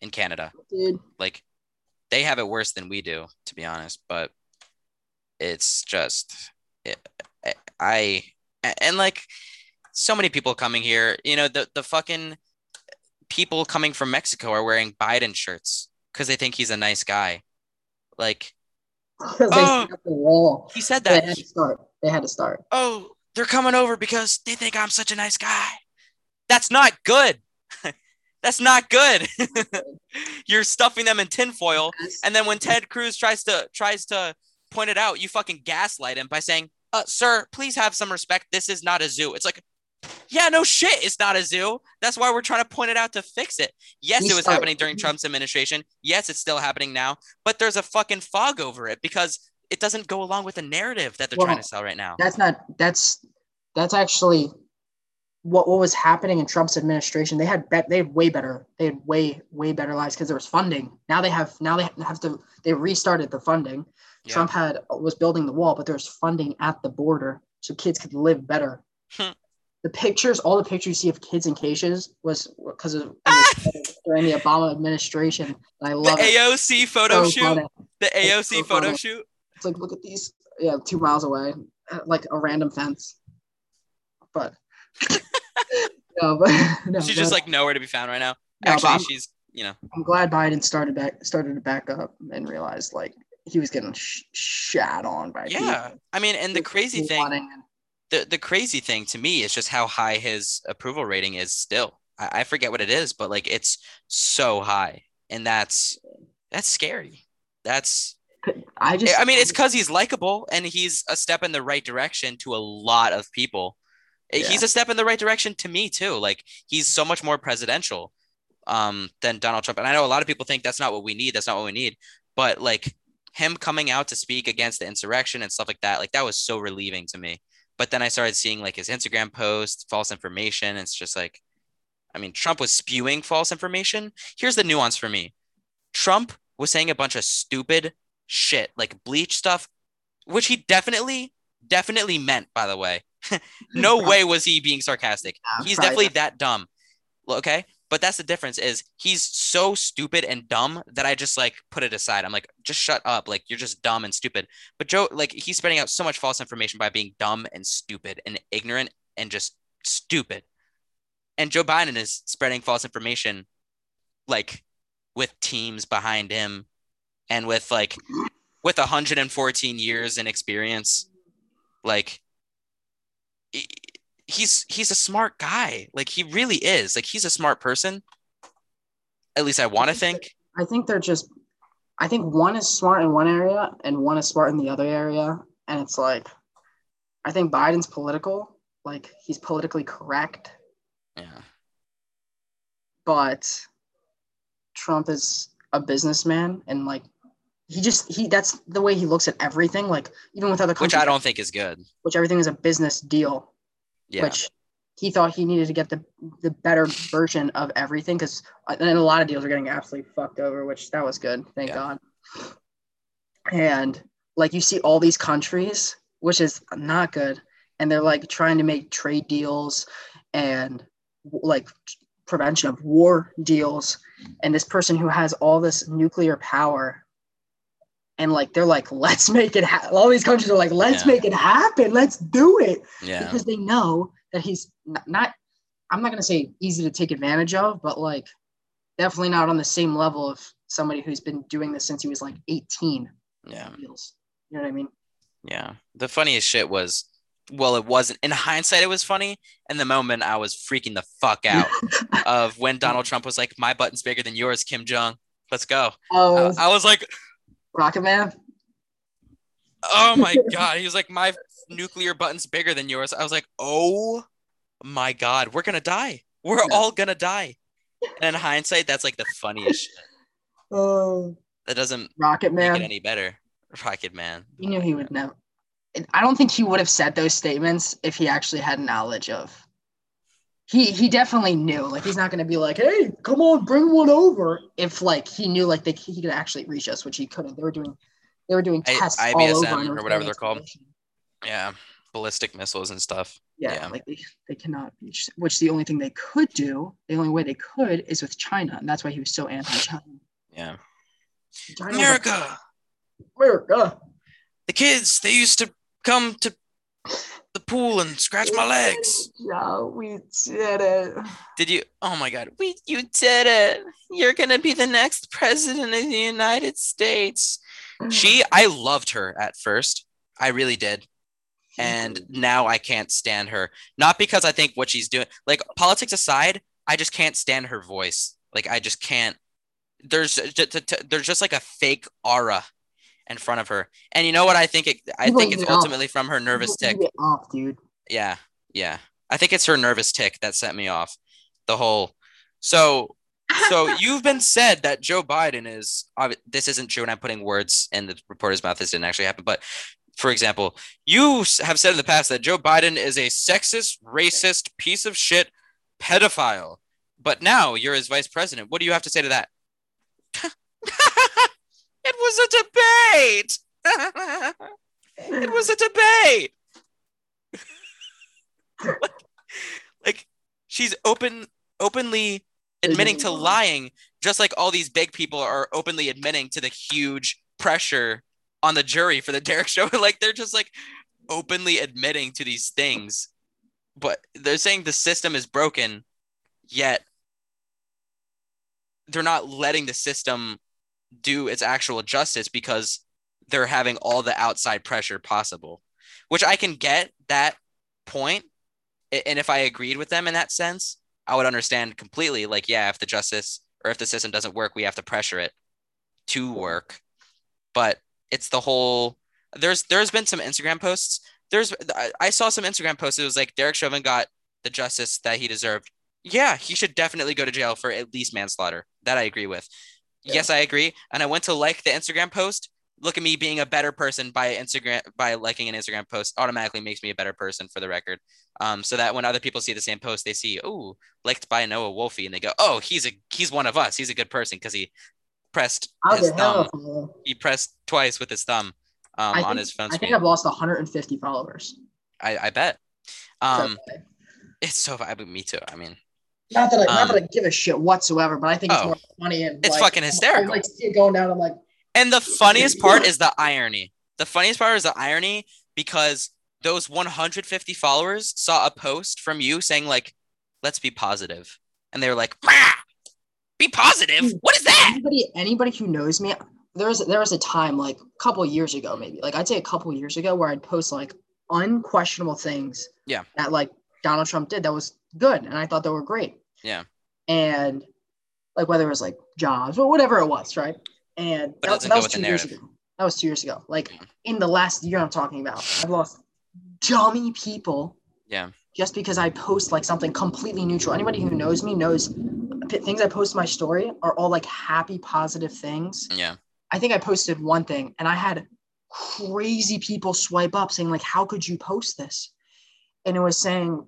in Canada. Dude, Like they have it worse than we do, to be honest. But it's just, it, I, and like so many people coming here, you know, the, the fucking people coming from Mexico are wearing Biden shirts because they think he's a nice guy. Like Oh. the wall. he said They that. had to start. They had to start. oh, they're coming over because they think I'm such a nice guy. That's not good. That's not good. You're stuffing them in tinfoil. And then when Ted Cruz tries to tries to point it out, you fucking gaslight him by saying, uh, sir, please have some respect. This is not a zoo. It's like Yeah, no shit. It's not a zoo. That's why we're trying to point it out to fix it. Yes, We it was started- happening during Trump's administration. Yes, it's still happening now. But there's a fucking fog over it because it doesn't go along with the narrative that they're trying to sell right now. That's not. That's that's actually what what was happening in Trump's administration. They had bet. They had way better. They had way way better lives because there was funding. Now they have. Now they have to. They restarted the funding. Yeah. Trump had was building the wall, but there's funding at the border so kids could live better. Hmm. the pictures, all the pictures you see of kids in cages was because of during the Obama administration. And I The love it. AOC photo So shoot. funny. The AOC so photo funny. shoot. It's like look at these. Yeah, two miles away, uh, like a random fence. But no, but no, She's but just like nowhere to be found right now. No, Actually, she's you know I'm glad Biden started back started to back up and realized like he was getting sh- shat on by yeah. people. I mean, and the crazy thing, Wanting- the the crazy thing to me is just how high his approval rating is still. I, I forget what it is, but like it's so high, and that's that's scary. That's I just I mean, it's because he's likable and he's a step in the right direction to a lot of people. Eh, He's a step in the right direction to me too. Like he's so much more presidential um, than Donald Trump. And I know a lot of people think that's not what we need. That's not what we need. But like him coming out to speak against the insurrection and stuff like that, like that was so relieving to me. But then I started seeing like his Instagram posts, false information. It's just like, I mean, Trump was spewing false information. Here's the nuance for me Trump was saying a bunch of stupid shit, like bleach stuff, which he definitely, definitely meant, by the way. no way was he being sarcastic. Yeah, He's definitely not. that dumb. Okay. But that's the difference is he's so stupid and dumb that I just like put it aside. I'm like, just shut up. Like you're just dumb and stupid. But Joe, like he's spreading out so much false information by being dumb and stupid and ignorant and just stupid. And Joe Biden is spreading false information like with teams behind him and with like with 114 years in experience. Like he's he's a smart guy. Like he really is. Like he's a smart person. At least I want to think. I think they're just I think one is smart in one area and one is smart in the other area. And it's like I think Biden's political, like he's politically correct, Yeah. but Trump is a businessman and like he just he that's the way he looks at everything. Like even with other countries, Which I don't think is good. which everything is a business deal. Yeah. which he thought he needed to get the the better version of everything because uh, and a lot of deals are getting absolutely fucked over, which that was good, thank Yeah. God. And like you see all these countries, which is not good, and they're like trying to make trade deals and like prevention of war deals, and this person who has all this nuclear power. And like they're like, let's make it. Ha-. All these countries are like, let's Yeah. make it happen. Let's do it yeah. because they know that he's not, not I'm not going to say easy to take advantage of, but like definitely not on the same level of somebody who's been doing this since he was like 18 Yeah. deals. You know what I mean? Yeah. The funniest shit was well, it wasn't in hindsight, it was funny. In the moment, I was freaking the fuck out of when Donald Trump was like, My button's bigger than yours, Kim Jong. Let's go. Oh, I, I was like, Rocket Man. Oh my god. He was like, My nuclear button's bigger than yours. I was like, Oh my god, we're gonna die. We're Yeah. all gonna die. And in hindsight, that's like the funniest shit. Oh, That doesn't Rocket Man. any better. Rocket Man. He knew he would never. I don't think he would have said those statements if he actually had knowledge of. He he definitely knew. Like he's not going to be like, "Hey, come on, bring one over." If like he knew like they, he could actually reach us, which he couldn't. They were doing, they were doing I- tests all IBSM over or whatever they're called. Yeah. Ballistic missiles and stuff. Yeah, Yeah. like they, they cannot reach. Which the only thing they could do, the only way they could, is with China, and that's why he was so anti-China. Yeah. China was a- America. America. The kids, they used to come to the pool and scratch my legs. Yeah, we did it. Did you? Oh my God. We, you did it. You're to be the next president of the United States. She, mm. I loved her at first. I really did. And now I can't stand her. Not because I think what she's doing, like politics aside, I just can't stand her voice. Like, I just can't. There's, ju- t- t- there's just like a fake aura in front of her. And you know what? I think it, I think it's it off. ultimately from her nervous tick. off, dude. Yeah, yeah. I think it's her nervous tick that set me off. The whole so so you've been said that Joe Biden is this isn't true, and I'm putting words in the reporter's mouth. This didn't actually happen, but for example, you have said in the past that Joe Biden is a sexist, racist, piece of shit, pedophile. But now you're his vice president. What do you have to say to that? it was a debate. it was a debate. like, like she's open openly admitting to mm-hmm. lying just like all these big people are openly admitting to the huge pressure on the jury for the Derek show like they're just like openly admitting to these things but they're saying the system is broken yet they're not letting the system do its actual justice because they're having all the outside pressure possible which i can get that point. and if i agreed with them in that sense i would understand completely like yeah if the justice or if the system doesn't work we have to pressure it to work but it's the whole there's there's been some instagram posts there's i saw some instagram posts it was like derek chauvin got the justice that he deserved yeah, he should definitely go to jail for at least manslaughter. That I agree with. Yeah. Yes, I agree. And I went to like the Instagram post. Look at me being a better person by Instagram by liking an Instagram post automatically makes me a better person for the record. Um, so that when other people see the same post, they see, oh, liked by Noah Wolfie, and they go, oh, he's a he's one of us. He's a good person because he pressed his thumb. He pressed twice with his thumb um, think, on his phone. I think I've lost 150 followers. I, I bet. Um, it's so. I mean, me too. I mean, not that I, um, not that I give a shit whatsoever, but I think it's oh, more funny and it's like, fucking hysterical. I like see it going down. I'm like, and the funniest part is the irony. The funniest part is the irony because those 150 followers saw a post from you saying like, "Let's be positive," and they were like, "Be positive? What is that?" Anybody, anybody who knows me, there was there was a time like a couple years ago, maybe like I'd say a couple years ago, where I'd post like unquestionable things. Yeah. That like Donald Trump did that was good and I thought they were great. Yeah. And like whether it was like jobs or whatever it was, right? And that, that was two years ago. That was two years ago. Like yeah. in the last year I'm talking about, I've lost dummy people. Yeah. Just because I post like something completely neutral. Anybody who knows me knows things I post in my story are all like happy, positive things. Yeah. I think I posted one thing and I had crazy people swipe up saying like, how could you post this? And it was saying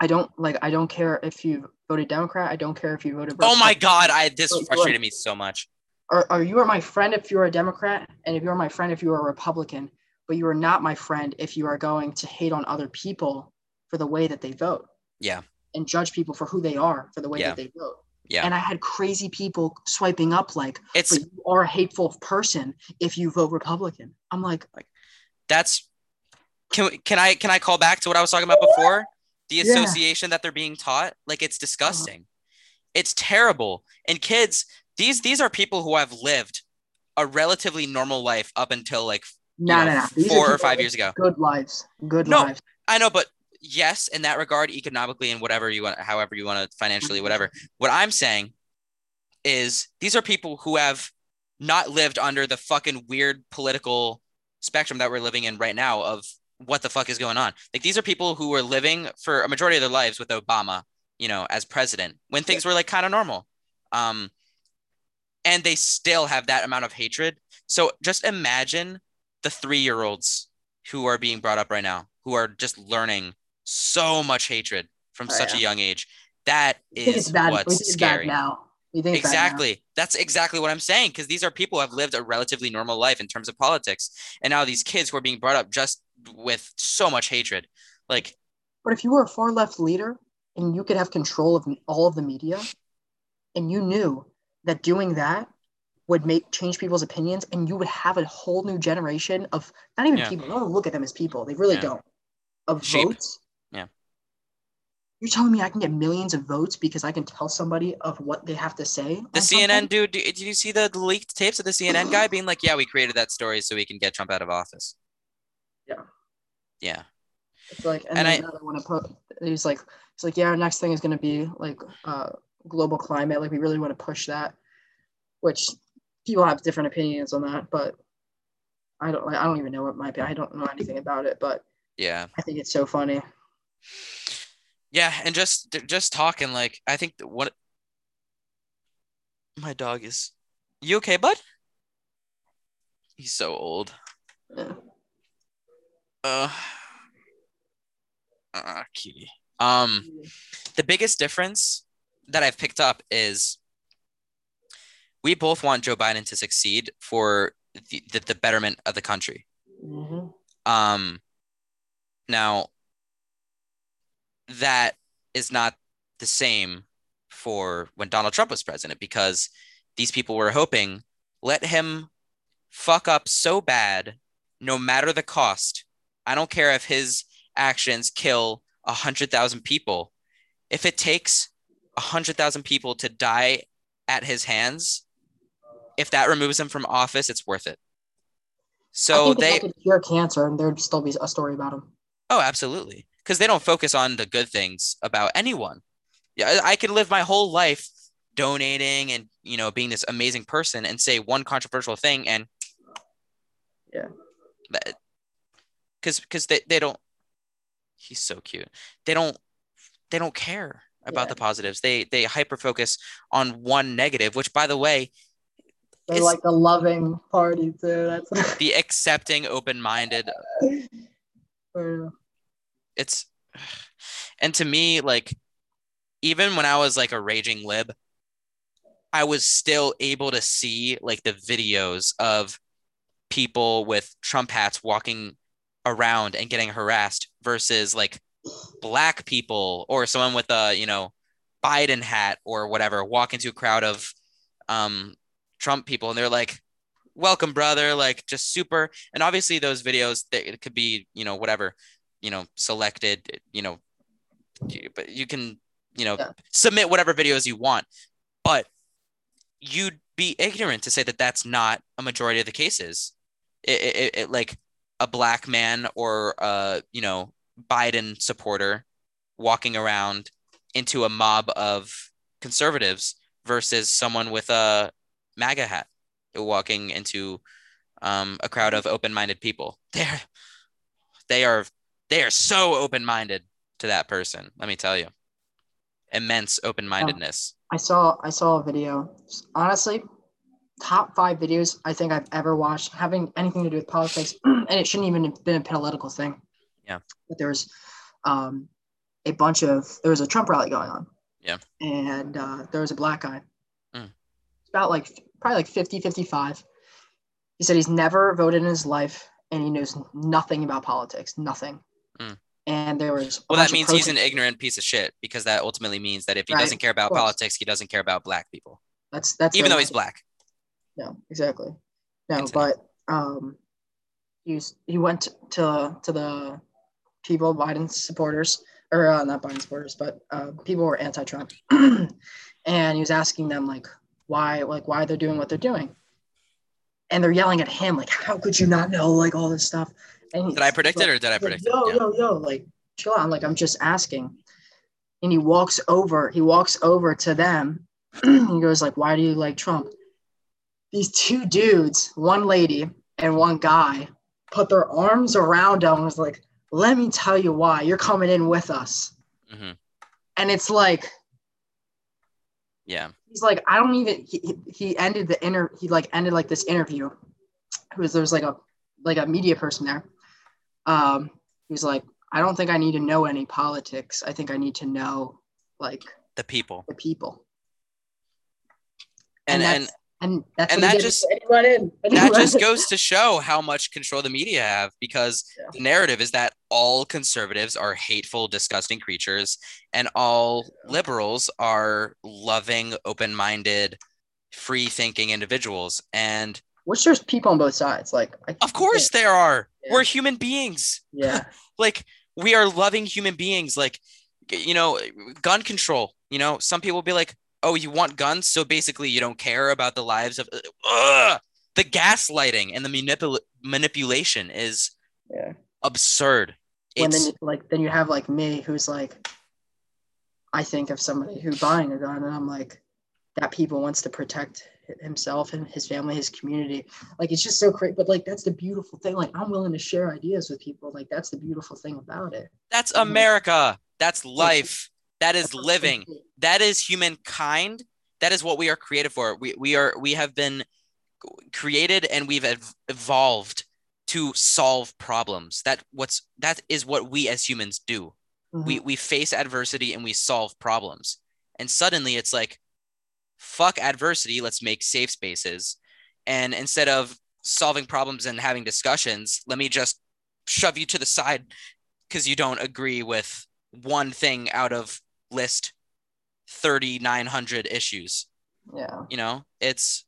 I don't like. I don't care if you voted Democrat. I don't care if you voted. Oh my God! I this frustrated me so much. Or, or you are my friend if you're a Democrat, and if you're my friend if you are a Republican, but you are not my friend if you are going to hate on other people for the way that they vote. Yeah. And judge people for who they are for the way yeah. that they vote. Yeah. And I had crazy people swiping up like, it's you are a hateful person if you vote Republican. I'm like, like that's can can I can I call back to what I was talking about before? The association yeah. that they're being taught like it's disgusting. Uh-huh. it's terrible. And kids these these are people who have lived a relatively normal life up until like no, know, no, no. four or five years ago. good lives. Good no, lives. I know but yes in that regard economically and whatever you want however you want to financially whatever. What i'm saying is these are people who have not lived under the fucking weird political spectrum that we're living in right now of what the fuck is going on? Like these are people who were living for a majority of their lives with Obama, you know, as president when things were like kind of normal. Um, and they still have that amount of hatred. So just imagine the three year olds who are being brought up right now, who are just learning so much hatred from oh, such yeah. a young age. That is what's scary. now. exactly. That's exactly what I'm saying. Because these are people who have lived a relatively normal life in terms of politics. And now these kids who are being brought up just with so much hatred. Like, but if you were a far left leader and you could have control of all of the media, and you knew that doing that would make change people's opinions, and you would have a whole new generation of not even yeah. people. don't look at them as people; they really yeah. don't. Of Sheep. votes. Yeah. You're telling me I can get millions of votes because I can tell somebody of what they have to say? The CNN something? dude, did you see the leaked tapes of the CNN guy being like, "Yeah, we created that story so we can get Trump out of office." Yeah. It's like, and, and I want to put. He's like, he's like, yeah, our next thing is going to be like uh, global climate. Like, we really want to push that. Which people have different opinions on that, but I don't. Like, I don't even know what might be. I don't know anything about it, but yeah, I think it's so funny. Yeah, and just just talking like I think what my dog is. You okay, bud? He's so old. Yeah. Uh, uh cutie. Um, the biggest difference that I've picked up is we both want Joe Biden to succeed for the, the, the betterment of the country. Mhm. Um, now that is not the same for when Donald Trump was president because these people were hoping let him fuck up so bad, no matter the cost. I don't care if his actions kill a hundred thousand people. If it takes a hundred thousand people to die at his hands, if that removes him from office, it's worth it. So they, could cure cancer, and there'd still be a story about him. Oh, absolutely. Because they don't focus on the good things about anyone. Yeah, I I could live my whole life donating and you know being this amazing person and say one controversial thing and Yeah. Because because they, they don't he's so cute they don't they don't care about Yeah. the positives they they hyper focus on one negative which by the way They're It's- like a loving party too. That's the accepting open-minded it's and to me like even when i was like a raging lib i was still able to see like the videos of people with trump hats walking around and getting harassed versus like black people or someone with a you know biden hat or whatever walk into a crowd of um trump people and they're like welcome brother like just super. And obviously those videos they, it could be you know whatever you know selected you know but you can you know Yeah. submit whatever videos you want. But you'd be ignorant to say that that's not a majority of the cases. It, it, it- it like a black man or a you know biden supporter walking around into a mob of conservatives versus someone with a maga hat walking into um, a crowd of open-minded people. They're they are they are so open-minded to that person let me tell you. Immense open-mindedness. I saw I saw a video. Honestly, top five videos I think I've ever watched having anything to do with politics, and it shouldn't even have been a political thing. Yeah. But there was um, a bunch of there was a Trump rally going on. Yeah. And uh, there was a black guy. Mm. About like probably like 50, 55. He said he's never voted in his life and he knows nothing about politics, nothing. Mm. And there was well that means he's an ignorant piece of shit because that ultimately means that if he Right, doesn't care about politics he doesn't care about black people That's that's even though he's black No, exactly. No, but um, he he went to to the people Biden supporters or uh, not Biden supporters, but uh, people who were anti-Trump, and he was asking them like why like why they're doing what they're doing, and they're yelling at him like how could you not know like all this stuff? And did i predict it or did i He's like, predict it yo, Yeah. yo, yo, like chill out. I'm like, I'm just asking. And he walks over, he walks over to them. he goes, like, why do you like Trump? These two dudes, one lady and one guy, put their arms around him and was like, let me tell you why. You're coming in with us. hmm And it's like, yeah he's like, I don't even he, he- ended the inter he like ended like this interview. It was there was like a like a media person there. Um he was like, I don't think I need to know any politics. I think I need to know like the people the people. and and that's, and that's and that just- in. And that just goes to show how much control the media have because Yeah. the narrative is that all conservatives are hateful disgusting creatures and all liberals are loving open-minded free thinking individuals and which there's people on both sides. Like of course there are Yeah. we're human beings Yeah. like we are loving human beings like you know gun control you know some people will be like oh you want guns so basically you don't care about the lives of Ugh! the gaslighting and the manipul- manipulation is Yeah. absurd And then like then you have like me who's like I think of somebody who buying a gun and I'm like that people wants to protect himself and his family, his community. Like it's just so great. But like that's the beautiful thing. Like I'm willing to share ideas with people. Like that's the beautiful thing about it. that's america That's life. That is living. That is humankind. That is what we are created for. We, we are we have been created and we've ev- evolved to solve problems. That what's that is what we as humans do. Mm-hmm. We we face adversity and we solve problems. And suddenly it's like fuck adversity, let's make safe spaces. And instead of solving problems and having discussions, let me just shove you to the side because you don't agree with one thing out of list 3900 issues. Yeah. You know, it's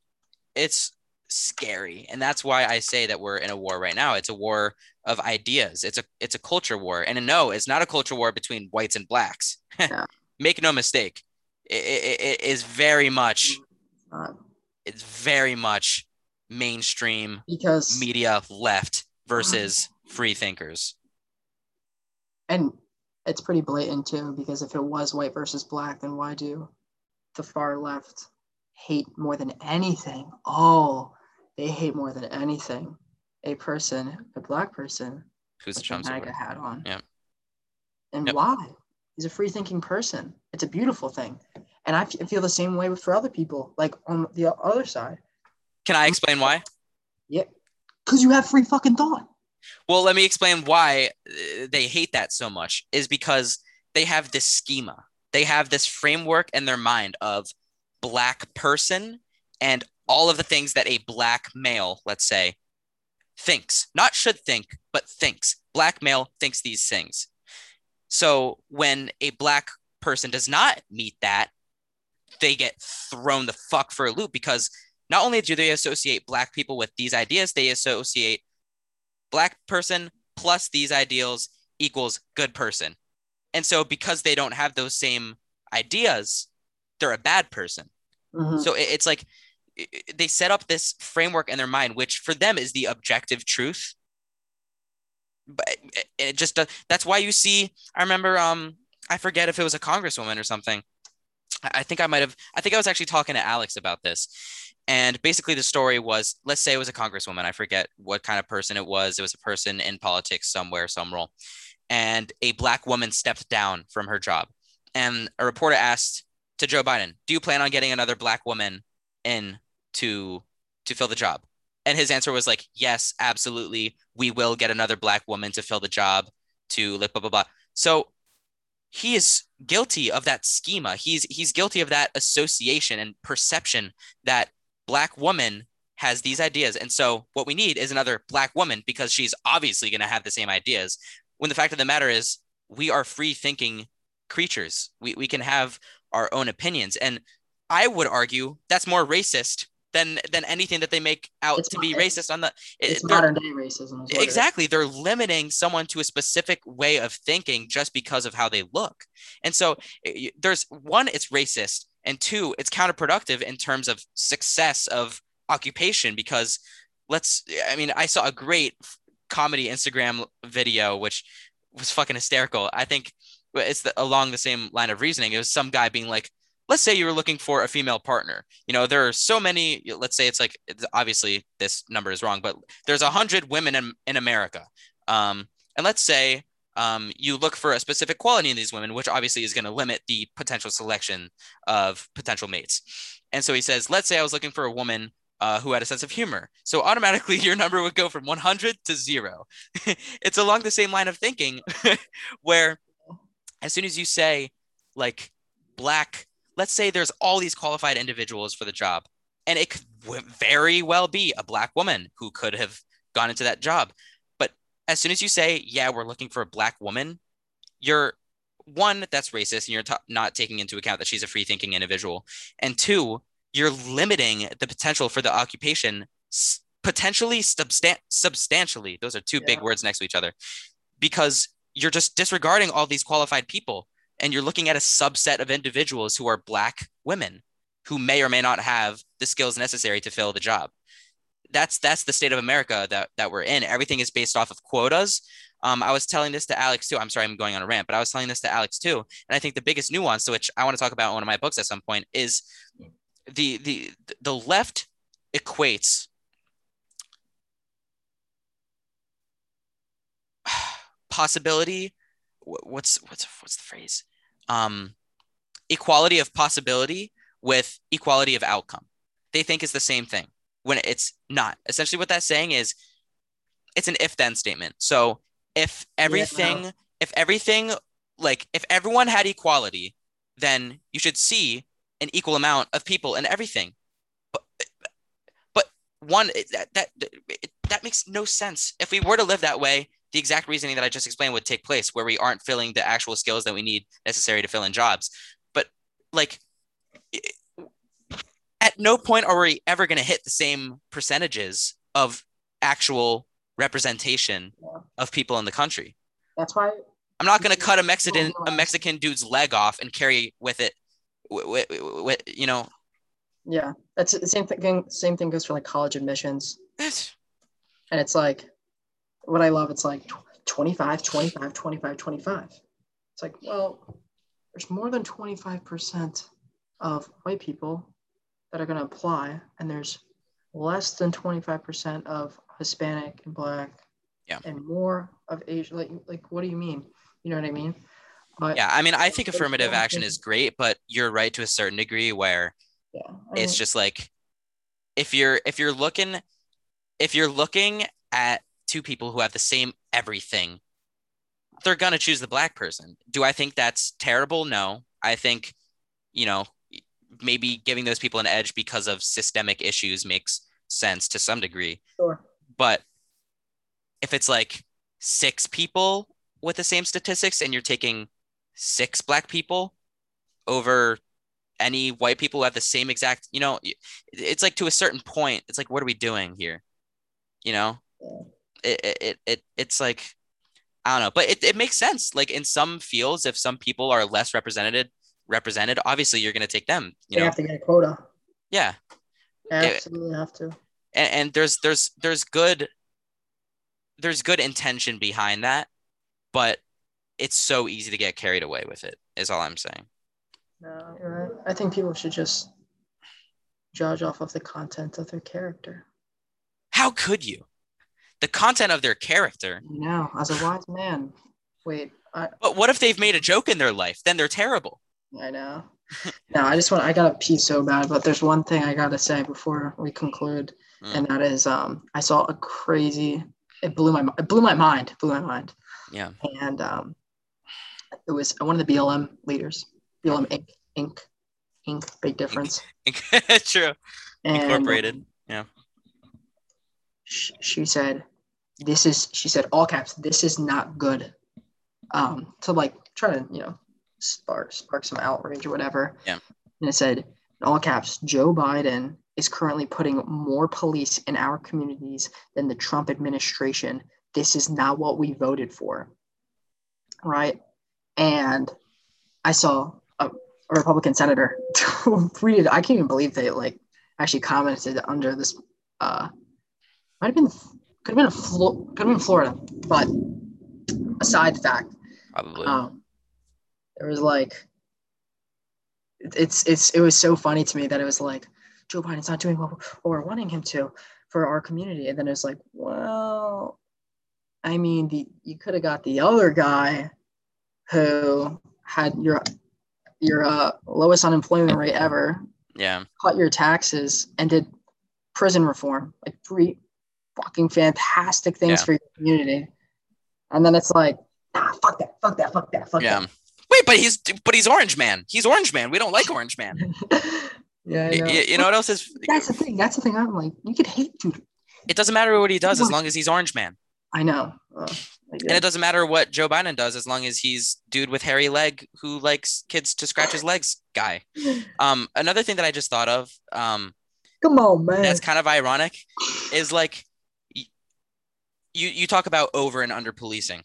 it's scary. And that's why I say that we're in a war right now. It's a war of ideas. It's a it's a culture war. And no, it's not a culture war between whites and blacks. Yeah. Make no mistake. It, it, it is very much it's very much mainstream because media left versus free thinkers. And it's pretty blatant too, because if it was white versus black, then why do the far left hate more than anything? Oh, they hate more than anything a person, a black person, who's a Trump MAGA hat on. Yeah. And yep. why? He's a free thinking person. It's a beautiful thing. And I feel the same way for other people, like on the other side. Can I explain why? Yeah. Because you have free fucking thought. Well, let me explain why uh, they hate that so much is because they have this schema. They have this framework in their mind of black person and all of the things that a black male, let's say, thinks, not should think, but thinks. Black male thinks these things. So when a black person does not meet that, they get thrown the fuck for a loop because not only do they associate black people with these ideas, they associate black person plus these ideals equals good person. And so because they don't have those same ideas, they're a bad person. Mm-hmm. So it's like they set up this framework in their mind, which for them is the objective truth. But it just that's why you see. I remember, um, I forget if it was a congresswoman or something. I think I might have. I think I was actually talking to Alex about this, and basically, the story was let's say it was a congresswoman. I forget what kind of person it was. It was a person in politics somewhere, some role. And a black woman stepped down from her job. And a reporter asked to Joe Biden, Do you plan on getting another black woman in to, to fill the job? And his answer was like, Yes, absolutely. We will get another black woman to fill the job to blah, blah, blah, blah. So he is guilty of that schema. He's he's guilty of that association and perception that black woman has these ideas. And so what we need is another black woman because she's obviously going to have the same ideas. When the fact of the matter is, we are free thinking creatures. We, we can have our own opinions. And I would argue that's more racist than than anything that they make out it's to be racist on the it's modern day racism exactly they're limiting someone to a specific way of thinking just because of how they look and so eh, there's one it's racist and two it's counterproductive in terms of success of occupation because let's i mean i saw a great comedy instagram video which was fucking hysterical. I think it's the, along the same line of reasoning. It was some guy being like let's say you were looking for a female partner. You know there are so many let's say it's like obviously this number is wrong but there's a hundred women in, in america. Um, and let's say um, you look for a specific quality in these women, which obviously is going to limit the potential selection of potential mates. And so he says, let's say I was looking for a woman uh, who had a sense of humor. So automatically your number would go from 100 to zero. it's along the same line of thinking where as soon as you say like black, let's say there's all these qualified individuals for the job and it could very well be a black woman who could have gone into that job as soon as you say, yeah, we're looking for a black woman, you're one, that's racist and you're t- not taking into account that she's a free thinking individual. And two, you're limiting the potential for the occupation s- potentially substan- substantially. Those are two yeah. big words next to each other because you're just disregarding all these qualified people and you're looking at a subset of individuals who are black women who may or may not have the skills necessary to fill the job that's that's the state of America that that we're in. Everything is based off of quotas. Um, I was telling this to Alex too. I'm sorry, I'm going on a rant, but I was telling this to Alex too. And I think the biggest nuance, which I want to talk about in one of my books at some point, is the the the left equates possibility what's what's what's the phrase um equality of possibility with equality of outcome they think is the same thing when it's not essentially what that's saying is it's an if then statement so if everything yeah. if everything like if everyone had equality then you should see an equal amount of people in everything but but one that that that makes no sense if we were to live that way the exact reasoning that I just explained would take place where we aren't filling the actual skills that we need necessary to fill in jobs. But like at no point are we ever going to hit the same percentages of actual representation yeah. of people in the country. That's why I'm not going to cut a Mexican a Mexican dude's leg off and carry with it with, with, you know yeah that's the same thing same thing goes for like college admissions and it's like what I love, it's like 25, 25, 25, 25. It's like, well, there's more than 25% of white people that are going to apply, and there's less than 25% of Hispanic and Black, yeah, and more of Asian. Like, like, what do you mean? You know what I mean? But yeah, I mean, I think affirmative action is great, but you're right to a certain degree where yeah, I mean, it's just like if you're if you're looking if you're looking at two people who have the same everything, they're going to choose the black person. Do I think that's terrible? No. I think, you know, maybe giving those people an edge because of systemic issues makes sense to some degree. Sure. But if it's like six people with the same statistics and you're taking six black people over any white people who have the same exact, you know, it's like to a certain point, it's like, what are we doing here? You know? Yeah it, it, it it's like I don't know, but it, it makes sense. Like in some fields, if some people are less represented, represented, obviously you're going to take them. You they know? have to get a quota. Yeah, absolutely it, have to. And, and there's there's there's good there's good intention behind that, but it's so easy to get carried away with it. Is all I'm saying. No, you're right. I think people should just judge off of the content of their character. How could you? the content of their character. No, as a wise man. Wait. I, but what if they've made a joke in their life? Then they're terrible. I know. no, I just want I gotta pee so bad, but there's one thing I gotta say before we conclude, mm. and that is um I saw a crazy it blew my it blew my mind, blew my mind. Yeah. And um it was one of the BLM leaders, BLM Inc. Inc. Inc. Big difference. True. And, Incorporated. Yeah she said, "This is," she said, all caps, "This is not good." Um, to like try to you know spark spark some outrage or whatever. Yeah. And it said, in all caps, Joe Biden is currently putting more police in our communities than the Trump administration. This is not what we voted for. Right. And I saw a, a Republican senator tweeted, I can't even believe they like actually commented under this uh, might have been could have been a Flo- could have been Florida, but a side fact. Probably. Um, there was like it's it's it was so funny to me that it was like Joe Biden's not doing what, what we're wanting him to for our community, and then it's like, well, I mean, the you could have got the other guy who had your your uh, lowest unemployment rate ever. Yeah. Cut your taxes and did prison reform, like three fucking fantastic things yeah. for your community. And then it's like, ah, fuck that, fuck that, fuck that, fuck yeah. that. Wait, but he's but he's Orange Man. He's Orange Man. We don't like Orange Man. yeah, know. You, you, know what else is? That's the thing. That's the thing. I'm like, you could hate dude. It doesn't matter what he does as long as he's Orange Man. I know. and it doesn't matter what Joe Biden does as long as he's dude with hairy leg who likes kids to scratch his legs guy. Um, another thing that I just thought of, um, come on, man, that's kind of ironic, is like you you talk about over and under policing.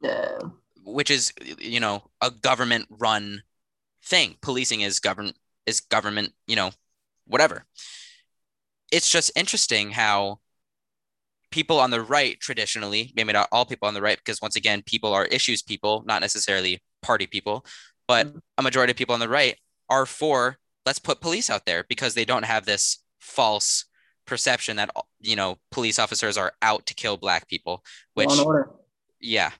Yeah. Which is you know a government run thing. Policing is government is government, you know, whatever. It's just interesting how people on the right traditionally, maybe not all people on the right, because once again, people are issues people, not necessarily party people, but mm-hmm. a majority of people on the right are for let's put police out there because they don't have this false perception that you know police officers are out to kill black people which yeah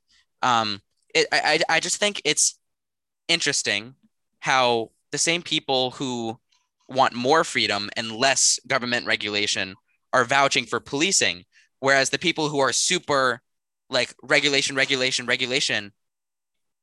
um it, I I just think it's interesting how the same people who want more freedom and less government regulation are vouching for policing, whereas the people who are super like regulation, regulation, regulation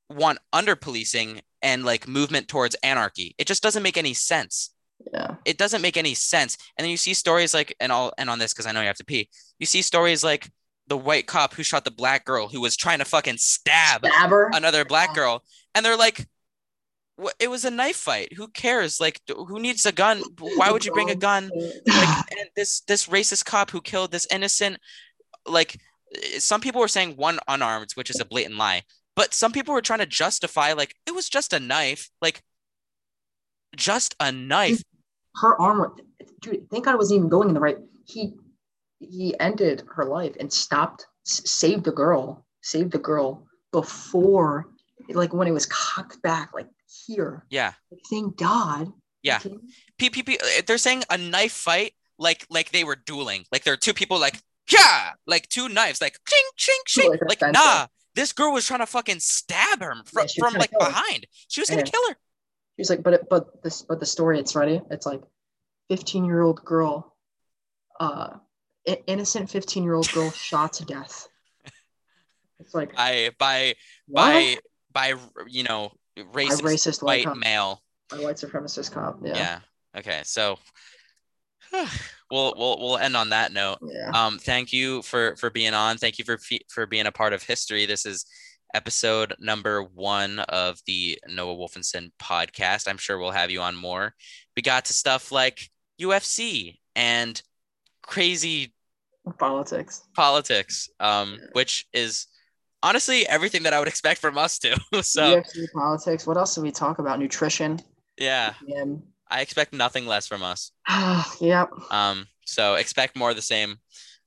want under policing and like movement towards anarchy. It just doesn't make any sense. Yeah. It doesn't make any sense. And then you see stories like, and I'll end on this because I know you have to pee. You see stories like the white cop who shot the black girl who was trying to fucking stab Stabber. another black girl, and they're like, "It was a knife fight. Who cares? Like, who needs a gun? Why would you bring a gun?" Like, and this this racist cop who killed this innocent, like, eh, some people were saying one unarmed, which is a blatant lie, but some people were trying to justify like it was just a knife, like, just a knife. her arm dude thank god it wasn't even going in the right he he ended her life and stopped saved the girl saved the girl before like when it was cocked back like here Yeah, like, thank god Yeah. Okay? PPP. eh, They're saying a knife fight, like like they were dueling. Like there are two people, like yeah, like two knives, like ching ching ching. Like Like, nah, this girl was trying to fucking stab her from, Yeah, from like kill her. behind. She was gonna Yeah. kill her. He's like, but it, but this, but the story it's ready. It's like, fifteen year old girl, uh, innocent fifteen year old girl shot to death. It's like I by what? by by you know racist, racist white male. a white supremacist cop. Yeah. Yeah, Okay. So we'll we'll we'll end on that note. yeah. Um, thank you for for being on. Thank you for for being a part of history. This is episode number one of the Noah Wolfenson podcast. I'm sure we'll have you on more. We got to stuff like UFC and crazy Politics. politics, um, which is honestly everything that I would expect from us too. so UFC politics. What else do we talk about? Nutrition. yeah, Um, I expect nothing less from us. yep. Um, so expect more of the same.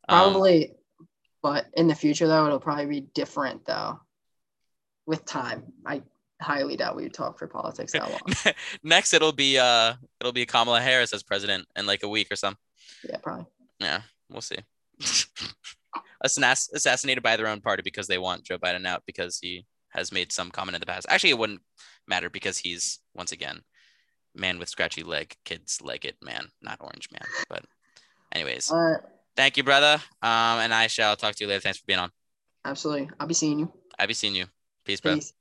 Um, Probably, but in the future though, it'll probably be different though. With time, I highly doubt we would talk for politics that long. next it'll be uh it'll be Kamala Harris as president in like a week or something. yeah, probably. Yeah, we'll see. Assass- assassinated by their own party because they want Joe Biden out because he has made some comment in the past. Actually, it wouldn't matter because he's once again man with scratchy leg, kids leg it man, not orange man. But anyways, right. thank you, brother. Um, and I shall talk to you later. Thanks for being on. Absolutely. I'll be seeing you. I'll be seeing you. Peace, bro. Peace.